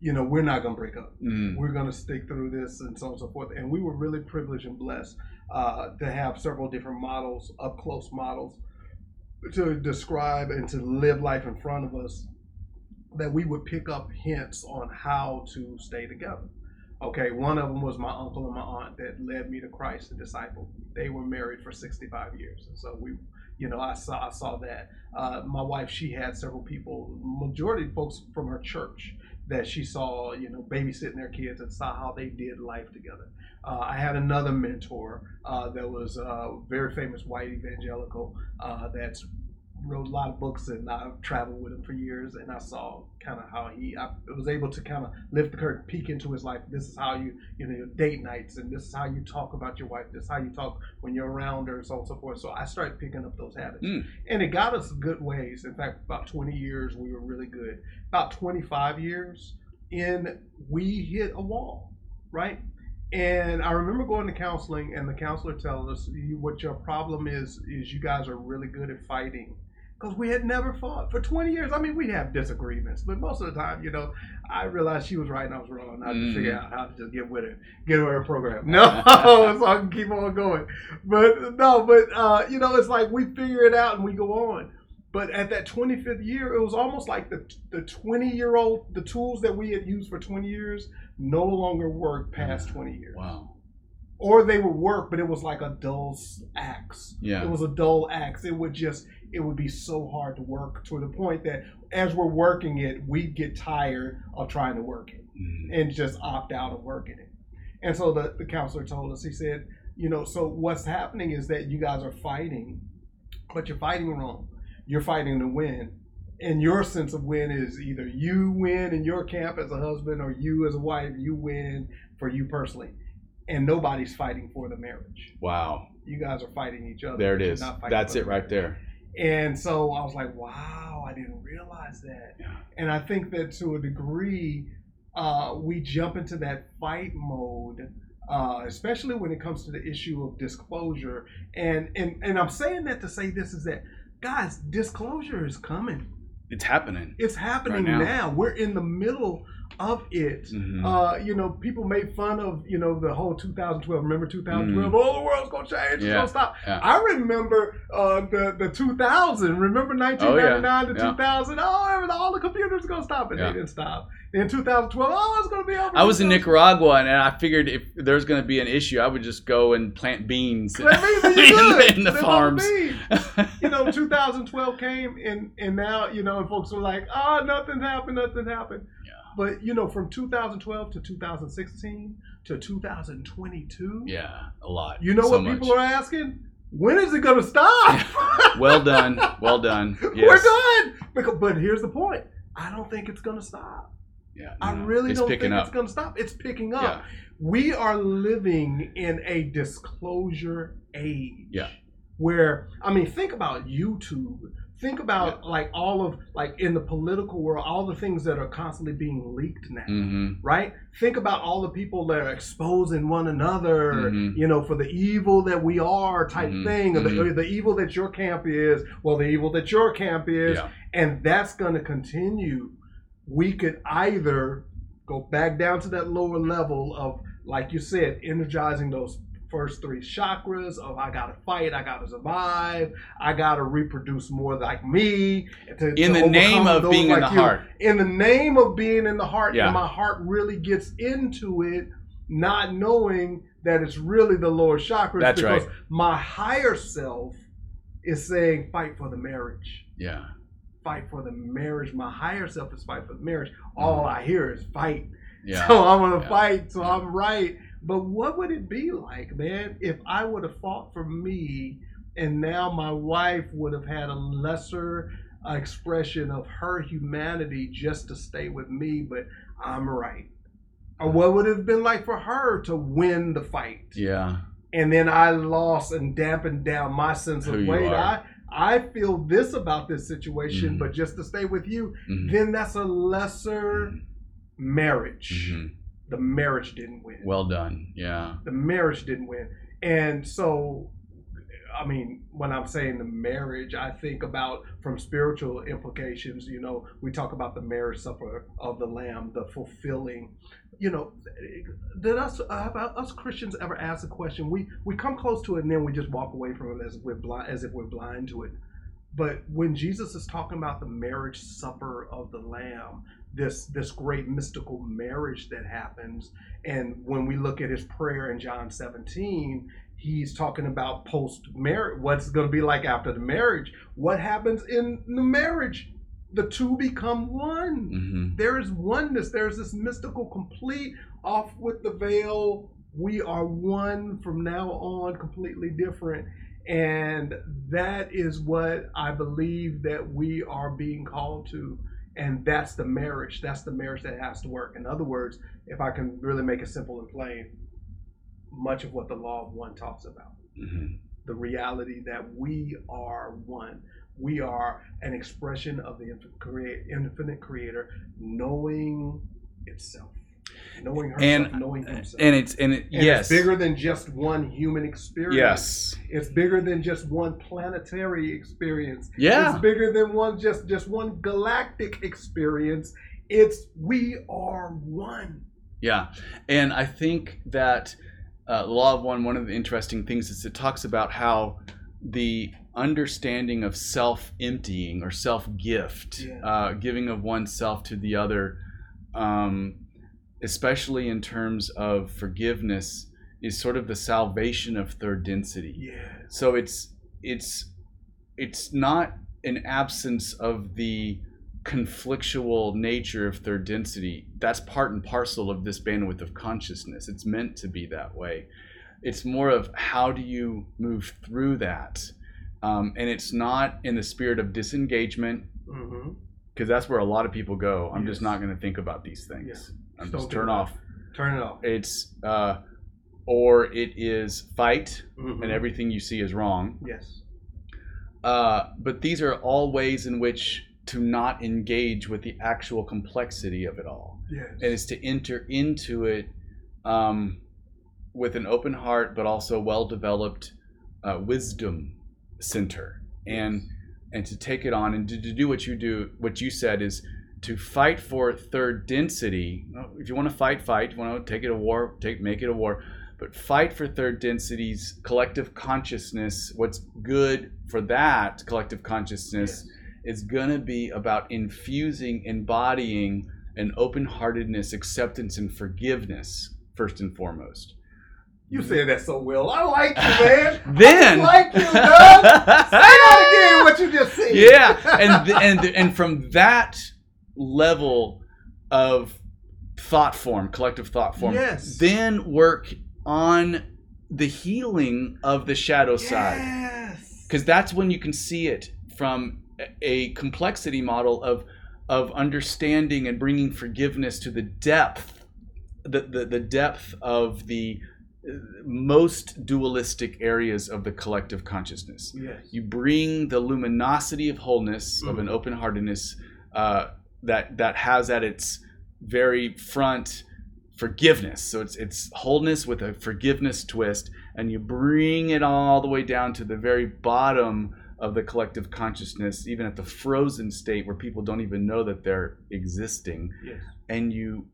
you know, we're not gonna break up. mm, We're gonna stick through this and so on and so forth. And we were really privileged and blessed uh, to have several different models, up close models, to describe and to live life in front of us that we would pick up hints on how to stay together. Okay, one of them was my uncle and my aunt that led me to Christ and discipled me. They were married for 65 years, and so we, you know, I saw I saw that. Uh, my wife, she had several people, majority folks from her church that she saw, you know, babysitting their kids and saw how they did life together. Uh, I had another mentor uh, that was a very famous white evangelical uh, that's wrote a lot of books and I've traveled with him for years and I saw kind of how he I was able to kind of lift the curtain, peek into his life. This is how you you know your date nights and this is how you talk about your wife. This is how you talk when you're around her and so on and so forth. So I started picking up those habits. Mm. And it got us good ways. In fact, about 20 years we were really good. About 25 years, and we hit a wall, right? And I remember going to counseling, and the counselor telling us, "What your problem is is you guys are really good at fighting." Because we had never fought for 20 years. I mean, we have disagreements, but most of the time, you know, I realized she was right and I was wrong. I had to figure out how to just get with it, get with her program. [LAUGHS] No, [LAUGHS] so I can keep on going. But no, but uh, you know, it's like we figure it out and we go on. But at that 25th year, it was almost like the the 20 year old the tools that we had used for 20 years no longer worked past 20 years. Wow. Or they would work, but it was like a dull axe. Yeah. It was a dull axe. It would just it would be so hard to work to the point that as we're working it, we'd get tired of trying to work it Mhm. and just opt out of working it. And so the, the counselor told us, he said, you know, so what's happening is that you guys are fighting, but you're fighting wrong. You're fighting to win. And your sense of win is either you win in your camp as a husband or you as a wife, you win for you personally. And nobody's fighting for the marriage. Wow. You guys are fighting each other. There it is. That's it right marriage. there. And so I was like, wow, I didn't realize that. Yeah. And I think that to a degree, uh, we jump into that fight mode, uh, especially when it comes to the issue of disclosure. And, and and I'm saying that to say this is that, guys, disclosure is coming. It's happening. It's happening Right now. now. We're in the middle of it. Mhm. Uh, you know, people made fun of you know the whole 2012. Remember 2012? Oh, the world's gonna change. It's Mm. Yeah. gonna stop. Yeah. I remember uh, the the 2000. Remember 1999 to Yeah. 2000? Oh, all the computers are gonna stop, and they didn't stop. In 2012, oh, it's gonna be over. I was in Nicaragua and I figured if there's to be an issue, I would just go and plant beans That means that in, the- in the farms. what I mean. you know, 2012 came and and now you know, and folks were like, oh, nothing happened, nothing happened." But you know, from 2012 to 2016 to 2022, Yeah, a lot. you know So what much. people are asking? When is it going to stop? [LAUGHS] Well done. Well done. [LAUGHS] We're Yes. done. Because, but here's the point: I don't think it's going to stop. Yeah, I no, really it's don't think up. it's going to stop. It's picking up. Yeah. We are living in a disclosure age. Yeah. Where I mean, think about YouTube. Think about like all of like in the political world, all the things that are constantly being leaked now. hmm Right? Think about all the people that are exposing one another, Mhm. you know, for the evil that we are type Mhm. thing, or the, Mhm. or the evil that your camp is, well, the evil that your camp is, Yeah. and that's going to continue. We could either go back down to that lower level of, like you said, energizing those first three chakras of I gotta fight, I gotta survive, I gotta reproduce more like me. to- In to the name of being in the you. heart. In the name of being in the heart, Yeah. and my heart really gets into it, not knowing that it's really the lower chakras That's because right. my higher self is saying fight for the marriage Yeah. fight for the marriage. My higher self is fight for the marriage. All I hear is fight. Mm-hmm. Yeah. [LAUGHS] So I'm gonna Yeah. fight. So I'm right. But what would it be like, man, if I would have fought for me and now my wife would have had a lesser expression of her humanity just to stay with me, but I'm right. Or what would it have been like for her to win the fight? Yeah. and then I lost and dampened down my sense of Who weight. I. I feel this about this situation, Mhm. but just to stay with you, Mhm. then that's a lesser marriage. The marriage didn't win. Well done. Yeah. the marriage didn't win, and so. I mean, when I'm saying the marriage, I think about from spiritual implications. You know, we talk about the marriage supper of the Lamb, the fulfilling. You know, did us have us Christians ever ask a question? We we come close to it and then we just walk away from it as if we're blind, as if we're blind to it. But when Jesus is talking about the marriage supper of the Lamb, this this great mystical marriage that happens, and when we look at his prayer in John 17, he's talking about post marriage, what's going to be like after the marriage. What happens in the marriage? The two become one hmm there is oneness. There's this mystical, complete, off with the veil. We are one from now on, completely different. And that is what I believe that we are being called to. And that's the marriage. That's the marriage that has to work. In other words, if I can really make it simple and plain, much of what the law of one talks about hmm the reality that we are one. We are an expression of the infinite creator knowing itself. Knowing herself, And- knowing himself. And it's and it, And yes, it's bigger than just one human experience. yes, It's bigger than just one planetary experience. yeah, It's bigger than one just just one galactic experience. It's we are one. yeah. And I think that uh, Law of One. One of the interesting things is it talks about how the understanding of self emptying or self gift, Yeah. uh, giving of oneself to the other, um, especially in terms of forgiveness, is sort of the salvation of third density. Yeah. So it's it's it's not an absence of the conflictual nature of third density. That's part and parcel of this bandwidth of consciousness. It's meant to be that way. It's more of how do you move through that, um, and it's not in the spirit of disengagement Mm-hmm. because that's where a lot of people go. I'm just not going to think about these things. I'm just turn off. Turn it off. It's uh, or it is fight, Mhm. and everything you see is wrong. Yes. Uh, but these are all ways in which to not engage with the actual complexity of it all. Yes. And it's to enter into it um, with an open heart, but also well developed uh, wisdom center. And and to take it on and to, to do what you do, what you said is to fight for third density. If you want to fight, fight. If you want to take it a war, take make it a war. But fight for third density's collective consciousness. What's good for that collective consciousness is going to be about infusing, embodying an open heartedness, acceptance, and forgiveness, first and foremost. You said that so well. I like you, man. [LAUGHS] Then, I like you, [LAUGHS] Doug. Say that again. What you just said. yeah, and [LAUGHS] th- and and from that level of thought form, collective thought form, Yes. then work on the healing of the shadow side. Because that's when you can see it from a- complexity model of of understanding and bringing forgiveness to the depth the the, the depth of the uh, most dualistic areas of the collective consciousness Yes. you bring the luminosity of wholeness of an Mhm. open heartedness uh, that that has at its very front forgiveness so it's it's wholeness with a forgiveness twist and you bring it all the way down to the very bottom of the collective consciousness even at the frozen state where people don't even know that they're existing Yes. and you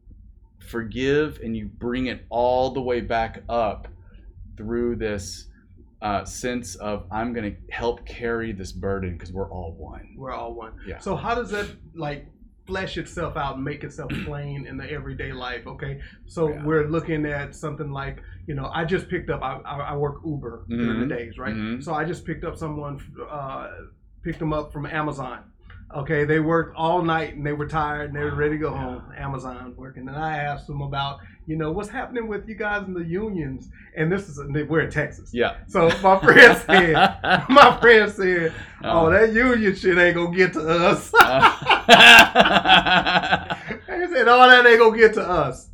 forgive and you bring it all the way back up through this uh, sense of I'm going to help carry this burden because we're all one. We're all one. Yeah. So how does that like flesh itself out and make itself [CLEARS THROAT] plain in the everyday life? Okay. So Yeah. we're looking at something like you know I just picked up I, I, work Uber during Mhm. the days right. Mhm. So I just picked up someone uh, picked them up from Amazon. Okay, they worked all night and they were tired and they were ready to go Yeah. home. Amazon working, and I asked them about, you know, what's happening with you guys in the unions. And this is we're in Texas. Yeah. So my friend [LAUGHS] said, my friend said, Uh, "Oh, that union shit ain't gonna get to us." [LAUGHS] uh, He said, "All that ain't gonna get to us."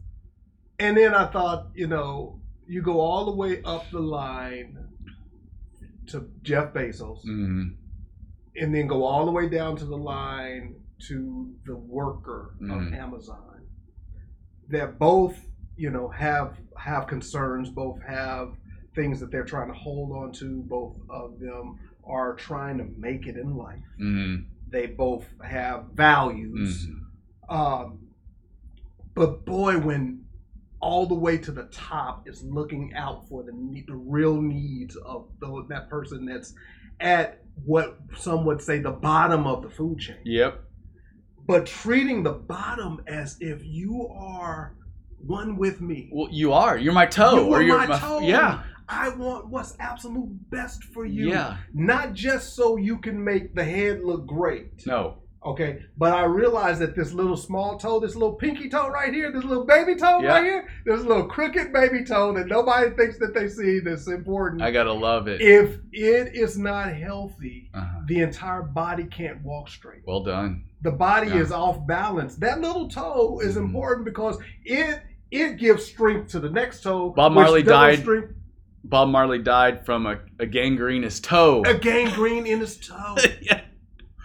And then I thought, you know, you go all the way up the line to Jeff Bezos, Mhm. and then go all the way down to the line to the worker Mhm. of Amazon. That both, you know, have have concerns, both have things that they're trying to hold on to. Both of them are trying to make it in life. Mhm. They both have values. Mhm. Um, but boy, when all the way to the top is looking out for the the real needs of those, that person that's at what some would say the bottom of the food chain, Yep. but treating the bottom as if you are one with me. Well, you are. You're my toe. You or are you're my toe. Yeah. I want what's absolute best for you, Yeah. not just so you can make the head look great. No. Okay, but I realize that this little small toe, this little pinky toe right here, this little baby toe Yeah. right here, this little crooked baby toe that nobody thinks that they see that's important. I gotta love it. if it is not healthy, Uh-huh. the entire body can't walk straight. Well done. The body Yeah. is off balance. That little toe is Mhm. important because it it gives strength to the next toe. Bob Marley died- Strength, Bob Marley died from a, a gangrenous toe. a gangrene in his toe. [LAUGHS] yeah.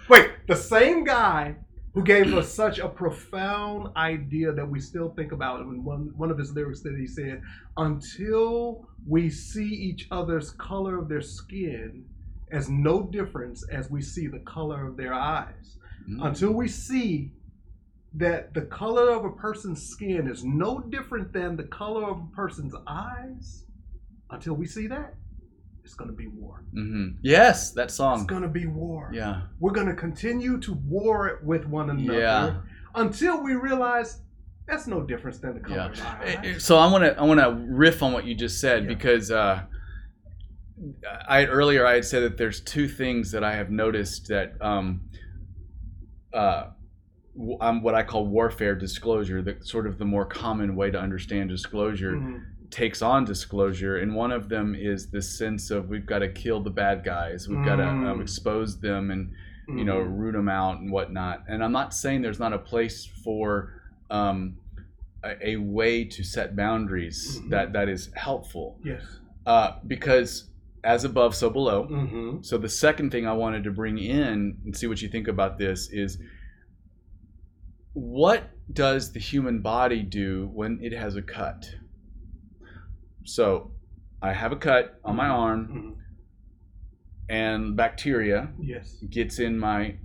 Wait, the same guy who gave us such a profound idea that we still think about it. One, one of his lyrics that he said, until we see each other's color of their skin as no difference as we see the color of their eyes. Mm-hmm. Until we see that the color of a person's skin is no different than the color of a person's eyes, until we see that, it's going to be war. Mm-hmm. Yes, that song. It's going to be war. Yeah. We're going to continue to war it with one another yeah. until we realize that's no difference than the color yeah. of eyes. So I want to I want to riff on what you just said yeah. because uh, I earlier I had said that there's two things that I have noticed that um, uh, I'm what I call warfare disclosure, the sort of the more common way to understand disclosure. Mm-hmm takes on disclosure, and one of them is this sense of we've got to kill the bad guys, we've mm. got to um, expose them, and you know mm-hmm. root them out and whatnot. And I'm not saying there's not a place for um, a, a, way to set boundaries mm-hmm. that that is helpful. Yes. Uh, because as above, so below. Mm-hmm. So the second thing I wanted to bring in and see what you think about this is what does the human body do when it has a cut? So I have a cut on my mm-hmm. arm, mm-hmm. and bacteria yes. gets in my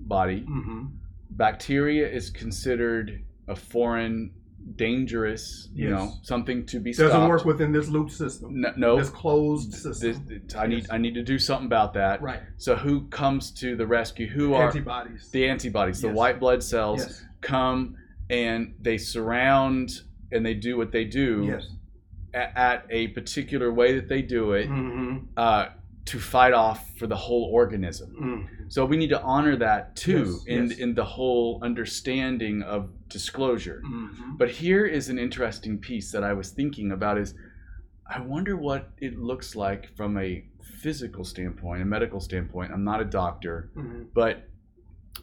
body. Mm-hmm. Bacteria is considered a foreign, dangerous, you know, something to be doesn't stopped. work within this loop system. No, no this closed system. This, I need I need to do something about that. Right. So who comes to the rescue? Who are antibodies? The antibodies, yes. the white blood cells yes. Come and they surround and they do what they do. Yes at, a particular way that they do it mm-hmm. uh, to fight off for the whole organism. Mm. So we need to honor that too yes, in yes. in the whole understanding of disclosure. Mm-hmm. But here is an interesting piece that I was thinking about is I wonder what it looks like from a physical standpoint, a medical standpoint. I'm not a doctor, mm-hmm. but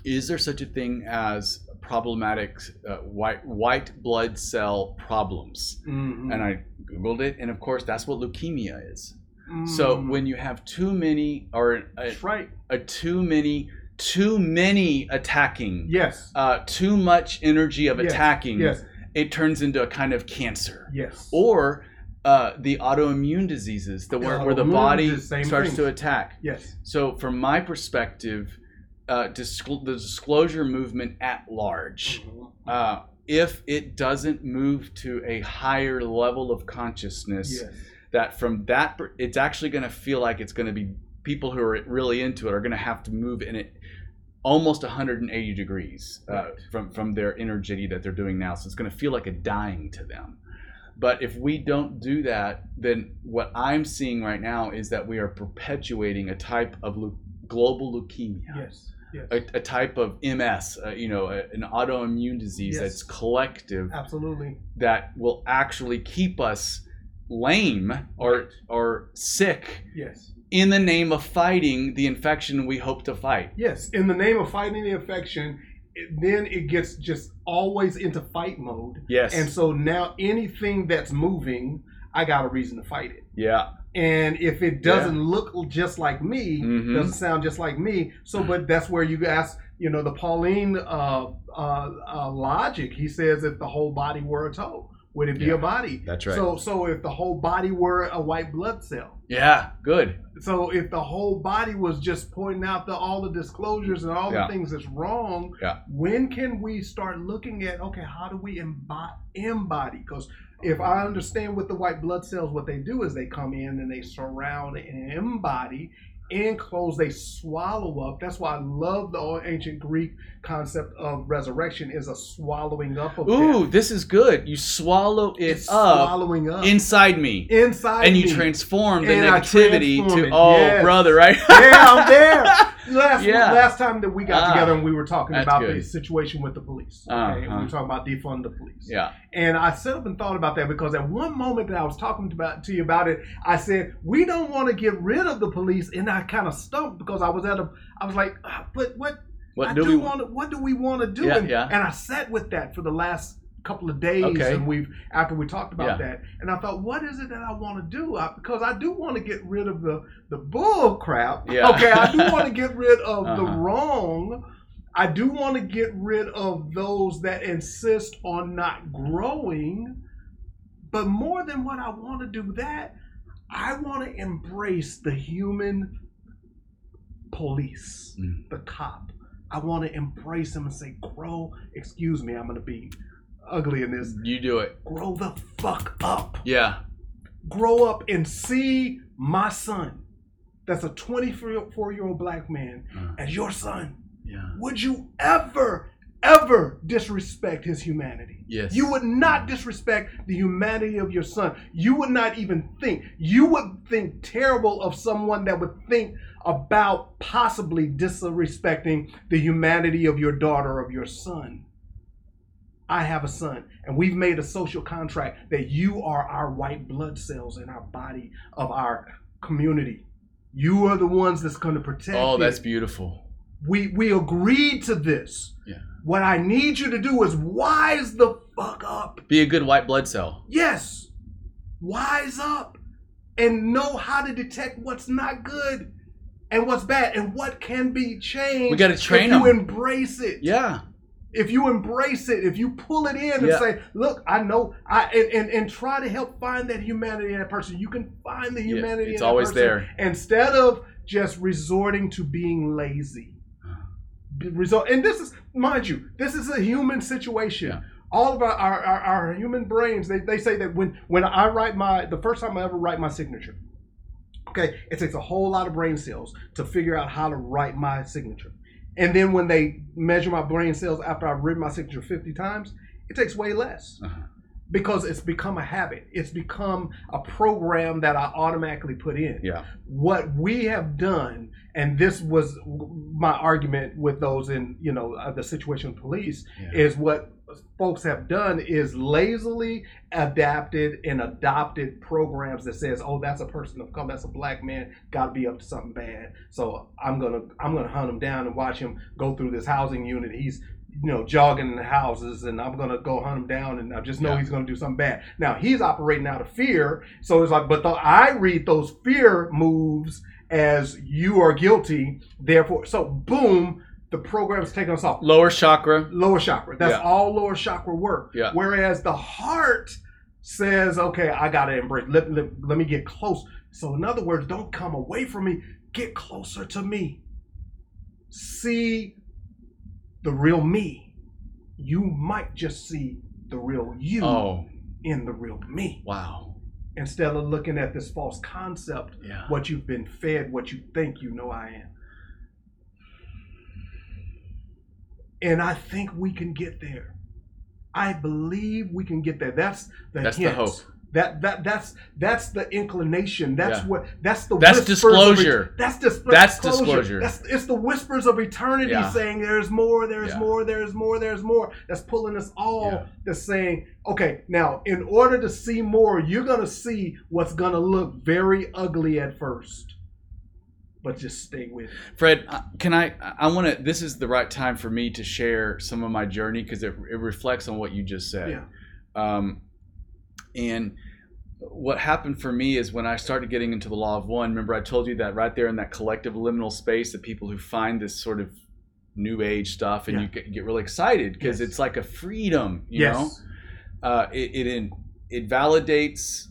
is there such a thing as problematic uh, white white blood cell problems? Mm-hmm. And I googled it, and of course, that's what leukemia is. Mm. So when you have too many, or a, right. a too many, too many attacking, yes, uh, too much energy of yes. attacking, yes. it turns into a kind of cancer, yes, or uh, the autoimmune diseases, the where, where the body starts to attack. Yes. So from my perspective, uh, discl- the disclosure movement at large, mm-hmm. uh, if it doesn't move to a higher level of consciousness, yes. that from that, it's actually going to feel like it's going to be people who are really into it are going to have to move in it almost 180 degrees uh, from from their energy that they're doing now. So it's going to feel like a dying to them. But if we don't do that, then what I'm seeing right now is that we are perpetuating a type of le- global leukemia. Yes yes. a, a, type of MS, uh, you know, a, an autoimmune disease yes. that's collective. Absolutely. That will actually keep us lame or right. or sick. Yes. In the name of fighting the infection we hope to fight. Yes, in the name of fighting the infection, it, then it gets just always into fight mode. Yes. And so now anything that's moving, I got a reason to fight it. Yeah and if it doesn't yeah. look just like me, mm-hmm. doesn't sound just like me. So, but that's where you ask, you know, the Pauline uh, uh, uh, logic. He says if the whole body were a toe, would it be yeah, a body? That's right. So, so if the whole body were a white blood cell. Yeah, good. So if the whole body was just pointing out the, all the disclosures and all yeah. the things that's wrong, yeah. when can we start looking at okay, how do we embody? Because if I understand what the white blood cells, what they do is they come in and they surround and embody enclose, they swallow up. That's why I love the ancient Greek concept of resurrection is a swallowing up of Ooh, death. this is good. You swallow it it's up, swallowing up inside me, inside, and me. you transform the and negativity to it. oh, yes. brother, right? [LAUGHS] yeah, I'm there. [LAUGHS] Last, yeah. last time that we got uh, together and we were talking about good. the situation with the police. Okay, uh-huh. we were talking about defund the police. Yeah, and I set up and thought about that because at one moment that I was talking to, about, to you about it, I said we don't want to get rid of the police, and I kind of stumped because I was at a, I was like, ah, but what? What I do, we want? What do we want to do? Yeah, and, yeah. and I sat with that for the last couple of days okay. and we've after we talked about yeah. that and i thought what is it that i want to do I, because i do want to get rid of the the bull crap yeah. okay i do want to get rid of uh-huh. the wrong I do want to get rid of those that insist on not growing. But more than what I want to do that, I want to embrace the human police, Mm. the cop. I want to embrace him and say, grow, excuse me, I'm going to be ugly in this. You do it. Grow the fuck up. Yeah. Grow up and see my son, that's a 24 year old black man, Uh, as your son. yeah. Would you ever, ever disrespect his humanity? Yes. You would not disrespect the humanity of your son. You would not even think. You would think terrible of someone that would think about possibly disrespecting the humanity of your daughter of your son. I have a son, and we've made a social contract that you are our white blood cells in our body of our community. You are the ones that's going to protect. Oh, it that's beautiful. we we agreed to this. Yeah. What I need you to do is wise the fuck up. Be a good white blood cell. Yes. Wise up and know how to detect what's not good and what's bad and what can be changed. We gotta train if you 'em. embrace it. Yeah. If you embrace it, if you pull it in and say, "Look, I know," I and, and and try to help find that humanity in that person. You can find the Yeah, humanity. it's in that always person there. instead of just resorting to being lazy. Uh-huh. Be- Resort, and this is, mind you, this is a human situation. Yeah. All of our, our, our, our human brains, they, they say that when, when I write my, the first time I ever write my signature, okay, it takes a whole lot of brain cells to figure out how to write my signature. And then when they measure my brain cells after I've written my signature 50 times, it takes way less Uh-huh. because it's become a habit. It's become a program that I automatically put in Yeah. what we have done and this was my argument with those in you know uh, the situation with police Yeah. is what folks have done is lazily adapted and adopted programs that says oh that's a person of color that's a black man got to be up to something bad. So i'm gonna i'm gonna hunt him down and watch him go through this housing unit. He's you know jogging in the houses and i'm gonna go hunt him down and i just know Yeah. he's gonna do something bad. Now he's operating out of fear so it's like but the, i read those fear moves as you are guilty therefore so boom the program's taking us off. Lower chakra. lower chakra. That's Yeah. all lower chakra work. Yeah. whereas the heart says okay i gotta embrace let, let, let me get close. So in other words don't come away from me. Get closer to me. See the real me. You might just see the real you Oh, in the real me. Wow. instead of looking at this false concept Yeah. what you've been fed what you think you know i am and i think we can get there i believe we can get there that's the That's the hope. that that that's that's the inclination that's Yeah. what that's the That's whispers of disclosure. that's dis- That's disclosure. that's it's the whispers of eternity Yeah. saying there's more there's Yeah. more there's more there's more that's pulling us all that's saying okay now in order to see more you're gonna see what's gonna look very ugly at first but just stay with it Fred, can I? I want to. This is the right time for me to share some of my journey because it, it reflects on what you just said. Yeah. Um, and what happened for me is when I started getting into the law of one. Remember, I told you that right there in that collective liminal space, the people who find this sort of new age stuff, and Yeah. you get, get really excited because Yes. it's like a freedom. You know, yes uh, it it, in, it validates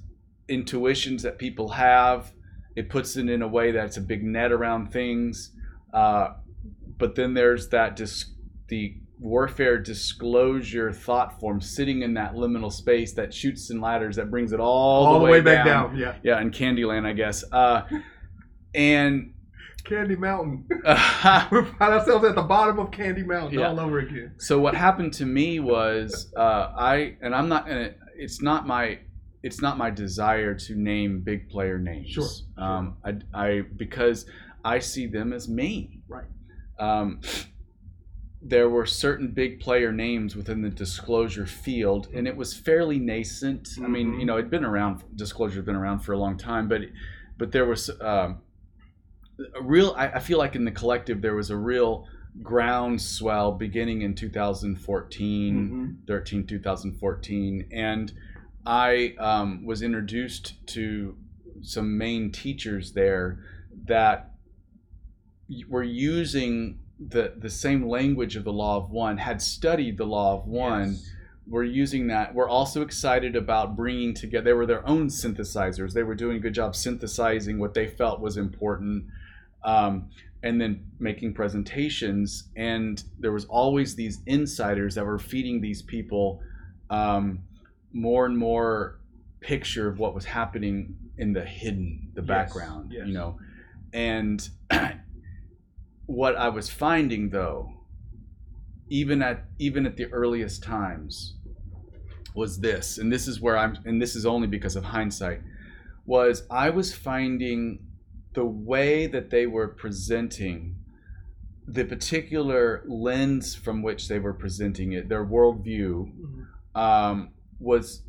intuitions that people have. It puts it in a way that's a big net around things. Uh, but then there's that dis- the warfare disclosure thought form sitting in that liminal space that Chutes and Ladders that brings it all, all, the way, back down. yeah Yeah, in Candyland, I guess. Uh, and candy mountain [LAUGHS] we find ourselves at the bottom of candy mountain Yeah. all over again so what happened to me was uh, I and I'm not gonna. It's not my. It's not my desire to name big player names. Sure, Um, I, I because I see them as me. Right. Um, there were certain big player names within the disclosure field, and it was fairly nascent. I mean, Mhm. you know, it'd been around. Disclosure had been around for a long time, but but there was um, a real. I, I feel like in the collective there was a real groundswell beginning in 2014 Mhm. 13 2014 and i um, was introduced to some main teachers there that were using the the same language of the law of one, had studied the law of one. Yes. Were using that. We're also excited about bringing together. They were their own synthesizers. They were doing a good job synthesizing what they felt was important, um, and then making presentations. And there was always these insiders that were feeding these people um, more and more picture of what was happening in the hidden, the Yes, background. yes. You know, and [CLEARS THROAT] what I was finding though, even at even at the earliest times, was this, and this is where I'm, and this is only because of hindsight, was I was finding the way that they were presenting the particular lens from which they were presenting it, their worldview, Mhm. um, was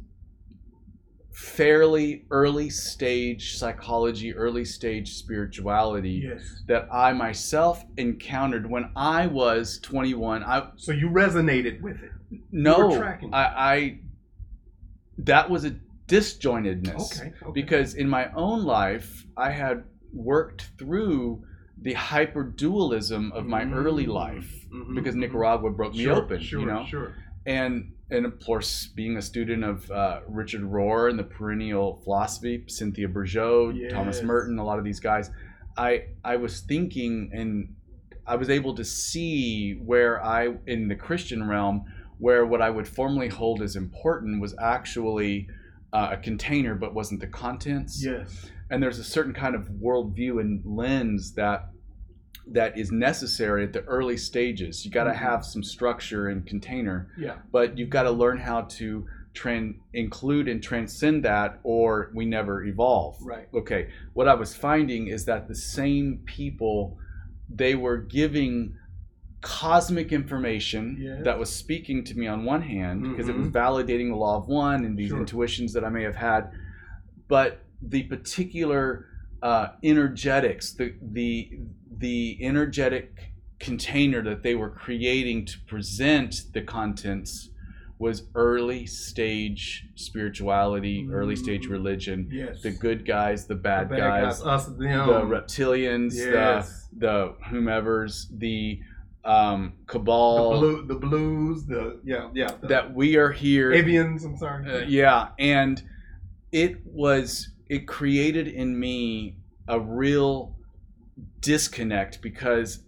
fairly early stage psychology, early stage spirituality Yes. that I myself encountered when I was 21. I So you resonated with it. no. I, I that was a disjointedness Okay. okay. because in my own life I had worked through the hyper dualism of my early Mm. life Mhm, because mhm. Nicaragua broke me open, Sure. you know Sure. and and of course being a student of uh, Richard Rohr and the perennial philosophy, Cynthia Bourgeault, Thomas Merton, a lot of these guys, I I was thinking and I was able to see where I in the Christian realm where what I would formerly hold as important was actually uh, a container but wasn't the contents Yes. and there's a certain kind of worldview and lens that that is necessary at the early stages. You got to Mhm. have some structure and container, Yeah. but you've got to learn how to tran- include and transcend that, or we never evolve. Right. Okay, what I was finding is that the same people they were giving cosmic information Yes. that was speaking to me on one hand because it was Mhm. validating the law of one and these Sure. intuitions that I may have had, but the particular uh, energetics, the the the energetic container that they were creating to present the contents was early stage spirituality, early stage Mm. religion. Yes. The good guys, the bad, The guys, Us, them. the reptilians, Yes. the the whomevers, the um, the, cabal. blue, the blues. The yeah. Yeah. The that we are here. avians. I'm sorry. Uh, yeah, and it was it created in me a real disconnect because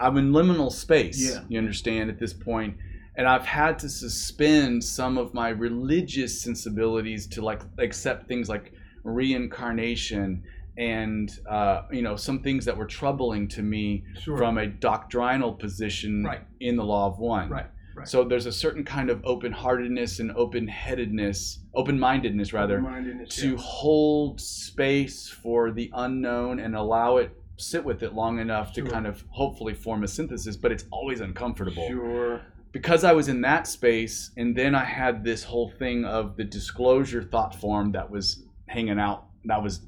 I'm in liminal space. Yeah. You understand at this point, and I've had to suspend some of my religious sensibilities to like accept things like reincarnation and uh, you know some things that were troubling to me Sure. from a doctrinal position Right. in the law of one. Right, right. So there's a certain kind of open-heartedness and open-headedness, open-mindedness rather, Mindedness, to yeah. hold space for the unknown and allow it sit with it long enough to kind of hopefully form a synthesis, but it's always uncomfortable. Sure. Because I was in that space and then I had this whole thing of the disclosure thought form that was hanging out. That was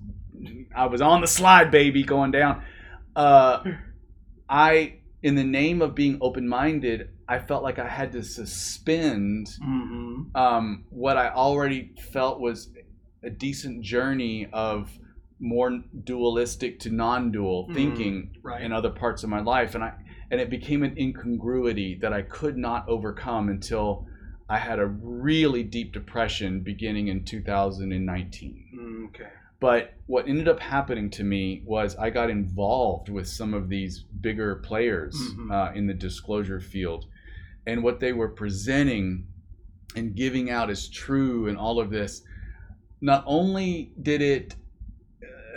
I was on the slide, baby, going down. Uh, [LAUGHS] I, in the name of being open-minded, I felt like I had to suspend Mm-hmm. um, what I already felt was a decent journey of more dualistic to non-dual Mm, thinking Right. in other parts of my life, and I and it became an incongruity that I could not overcome until I had a really deep depression beginning in 2019. Mm, okay. But what ended up happening to me was I got involved with some of these bigger players Mhm. uh, in the disclosure field. And what they were presenting and giving out as true and all of this, not only did it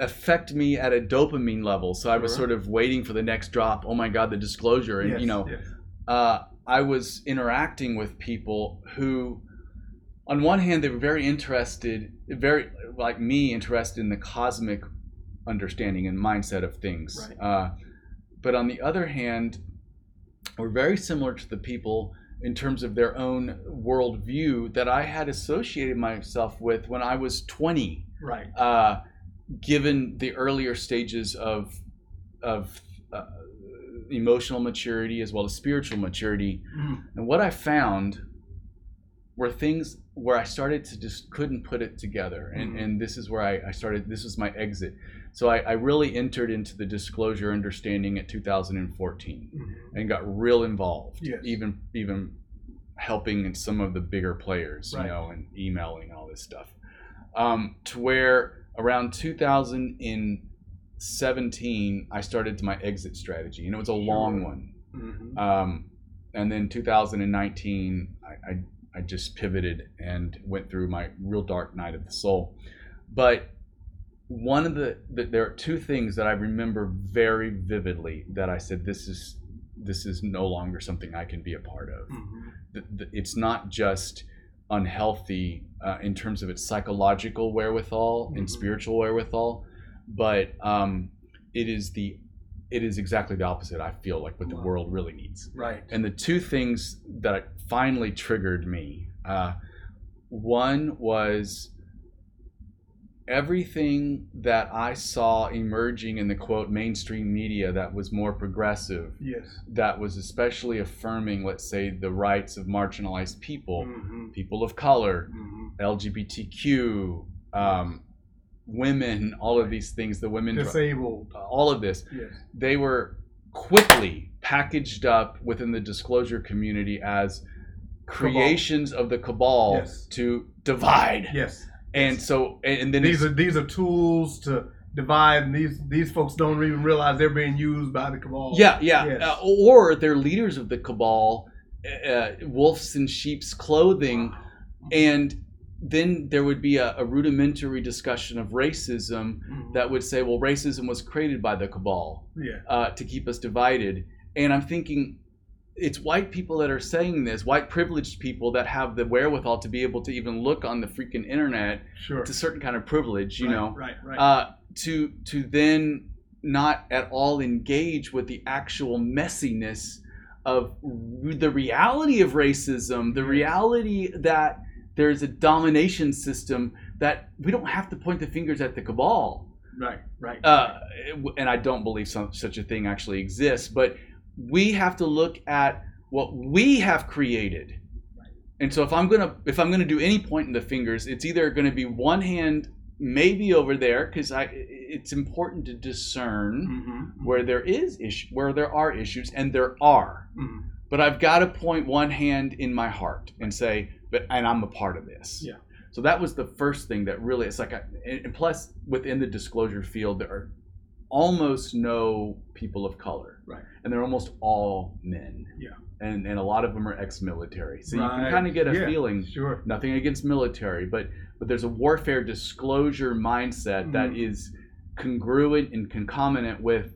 affect me at a dopamine level, so I was Sure. sort of waiting for the next drop. Oh my God, the disclosure. And, Yes, you know, yes. uh, I was interacting with people who, on one hand, they were very interested, very like me, interested in the cosmic understanding and mindset of things. Right. Uh, but on the other hand, were very similar to the people in terms of their own worldview that I had associated myself with when I was 20 Right. uh, given the earlier stages of of uh, emotional maturity as well as spiritual maturity. Mhm. And what I found were things where I started to just couldn't put it together, and Mhm. and this is where I, I started. This was my exit. So I, I really entered into the disclosure understanding at 2014 Mhm. and got real involved. Yes. Even even helping in some of the bigger players, Right. you know, and emailing and all this stuff. Um, to where around 2017, I started my exit strategy, and it was a long one. Mhm. Um, and then 2019, I, I, I just pivoted and went through my real dark night of the soul. But one of the, the there are two things that I remember very vividly that I said this is this is no longer something I can be a part of. Mhm. The- the- It's not just unhealthy uh, in terms of its psychological wherewithal and Mhm. spiritual wherewithal, but um, it is the it is exactly the opposite. I feel like what the world really needs. Right. And the two things that finally triggered me uh, one was everything that I saw emerging in the quote mainstream media that was more progressive, Yes. that was especially affirming, let's say, the rights of marginalized people, Mhm. people of color, Mhm. LGBTQ, um, women, all of these things, the women, Disabled. all of this Yes. they were quickly packaged up within the disclosure community as creations of the cabal Yes. to divide. Yes. And so, and, then These are these are tools to divide, and these these folks don't even realize they're being used by the cabal. yeah, yeah, Yes. uh, or they're leaders of the cabal, uh, wolves in sheep's clothing, and then there would be a, a rudimentary discussion of racism Mhm. that would say, well, racism was created by the cabal. yeah. uh, to keep us divided. And I'm thinking, it's white people that are saying this, white privileged people that have the wherewithal to be able to even look on the freaking internet. Sure. It's a certain kind of privilege, you Right, know, Right. Right. uh, to to then not at all engage with the actual messiness of r- the reality of racism, the reality that there's a domination system that we don't have to point the fingers at the cabal right. Right. uh, and I don't believe some, such a thing actually exists, but we have to look at what we have created. And so if I'm gonna if I'm gonna do any point in the fingers, it's either gonna be one hand maybe over there because I it's important to discern Mhm. where there is issue where there are issues and there are. Mhm. But I've got to point one hand in my heart and say, but and I'm a part of this. Yeah. So that was the first thing that really it's like, I, and plus within the disclosure field there are almost no people of color, Right. And they're almost all men. Yeah. And and a lot of them are ex-military, so you can kind of get a Yeah. feeling. Sure. Nothing against military, but but there's a warfare disclosure mindset that Mhm. is congruent and concomitant with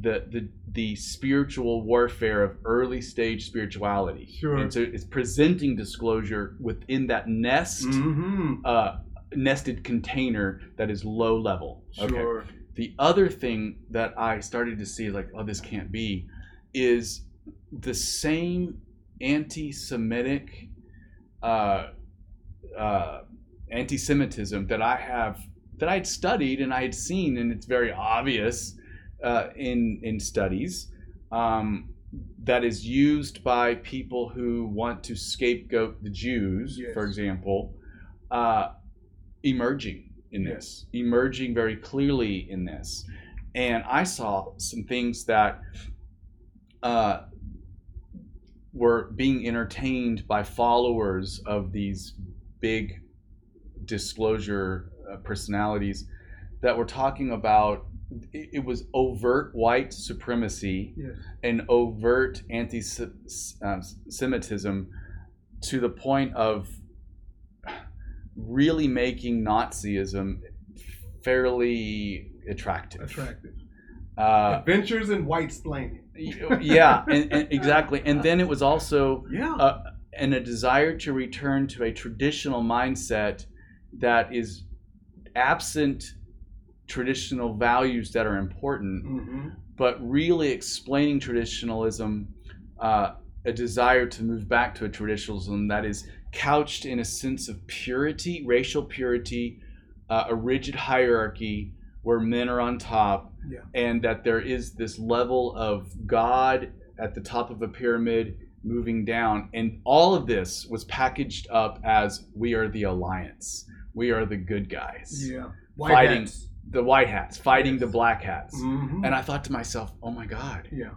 the the the spiritual warfare of early stage spirituality. Sure. And so it's presenting disclosure within that nest, Mm-hmm. uh, nested container that is low level. Sure. The other thing that I started to see, like, oh, this can't be, is the same anti-Semitic, uh, uh, anti-Semitism that I have, that I had studied and I had seen, and it's very obvious uh, in in studies. Um, that is used by people who want to scapegoat the Jews, Yes. for example, uh, emerging in this, emerging very clearly in this. And I saw some things that uh, were being entertained by followers of these big disclosure uh, personalities that were talking about it, it was overt white supremacy Yes. and overt anti-Semitism to the point of really making Nazism fairly attractive. Attractive. Uh, Adventures in white splaining. yeah, and, and exactly. And then it was also Yeah. uh, and a desire to return to a traditional mindset that is absent traditional values that are important mm-hmm. but really explaining traditionalism, uh, a desire to move back to a traditionalism that is couched in a sense of purity, racial purity, uh, a rigid hierarchy where men are on top, Yeah. and that there is this level of God at the top of a pyramid moving down, and all of this was packaged up as we are the alliance, we are the good guys, Yeah. Fighting. hats. the white hats fighting the black hats. Mhm. And I thought to myself, oh my God, yeah.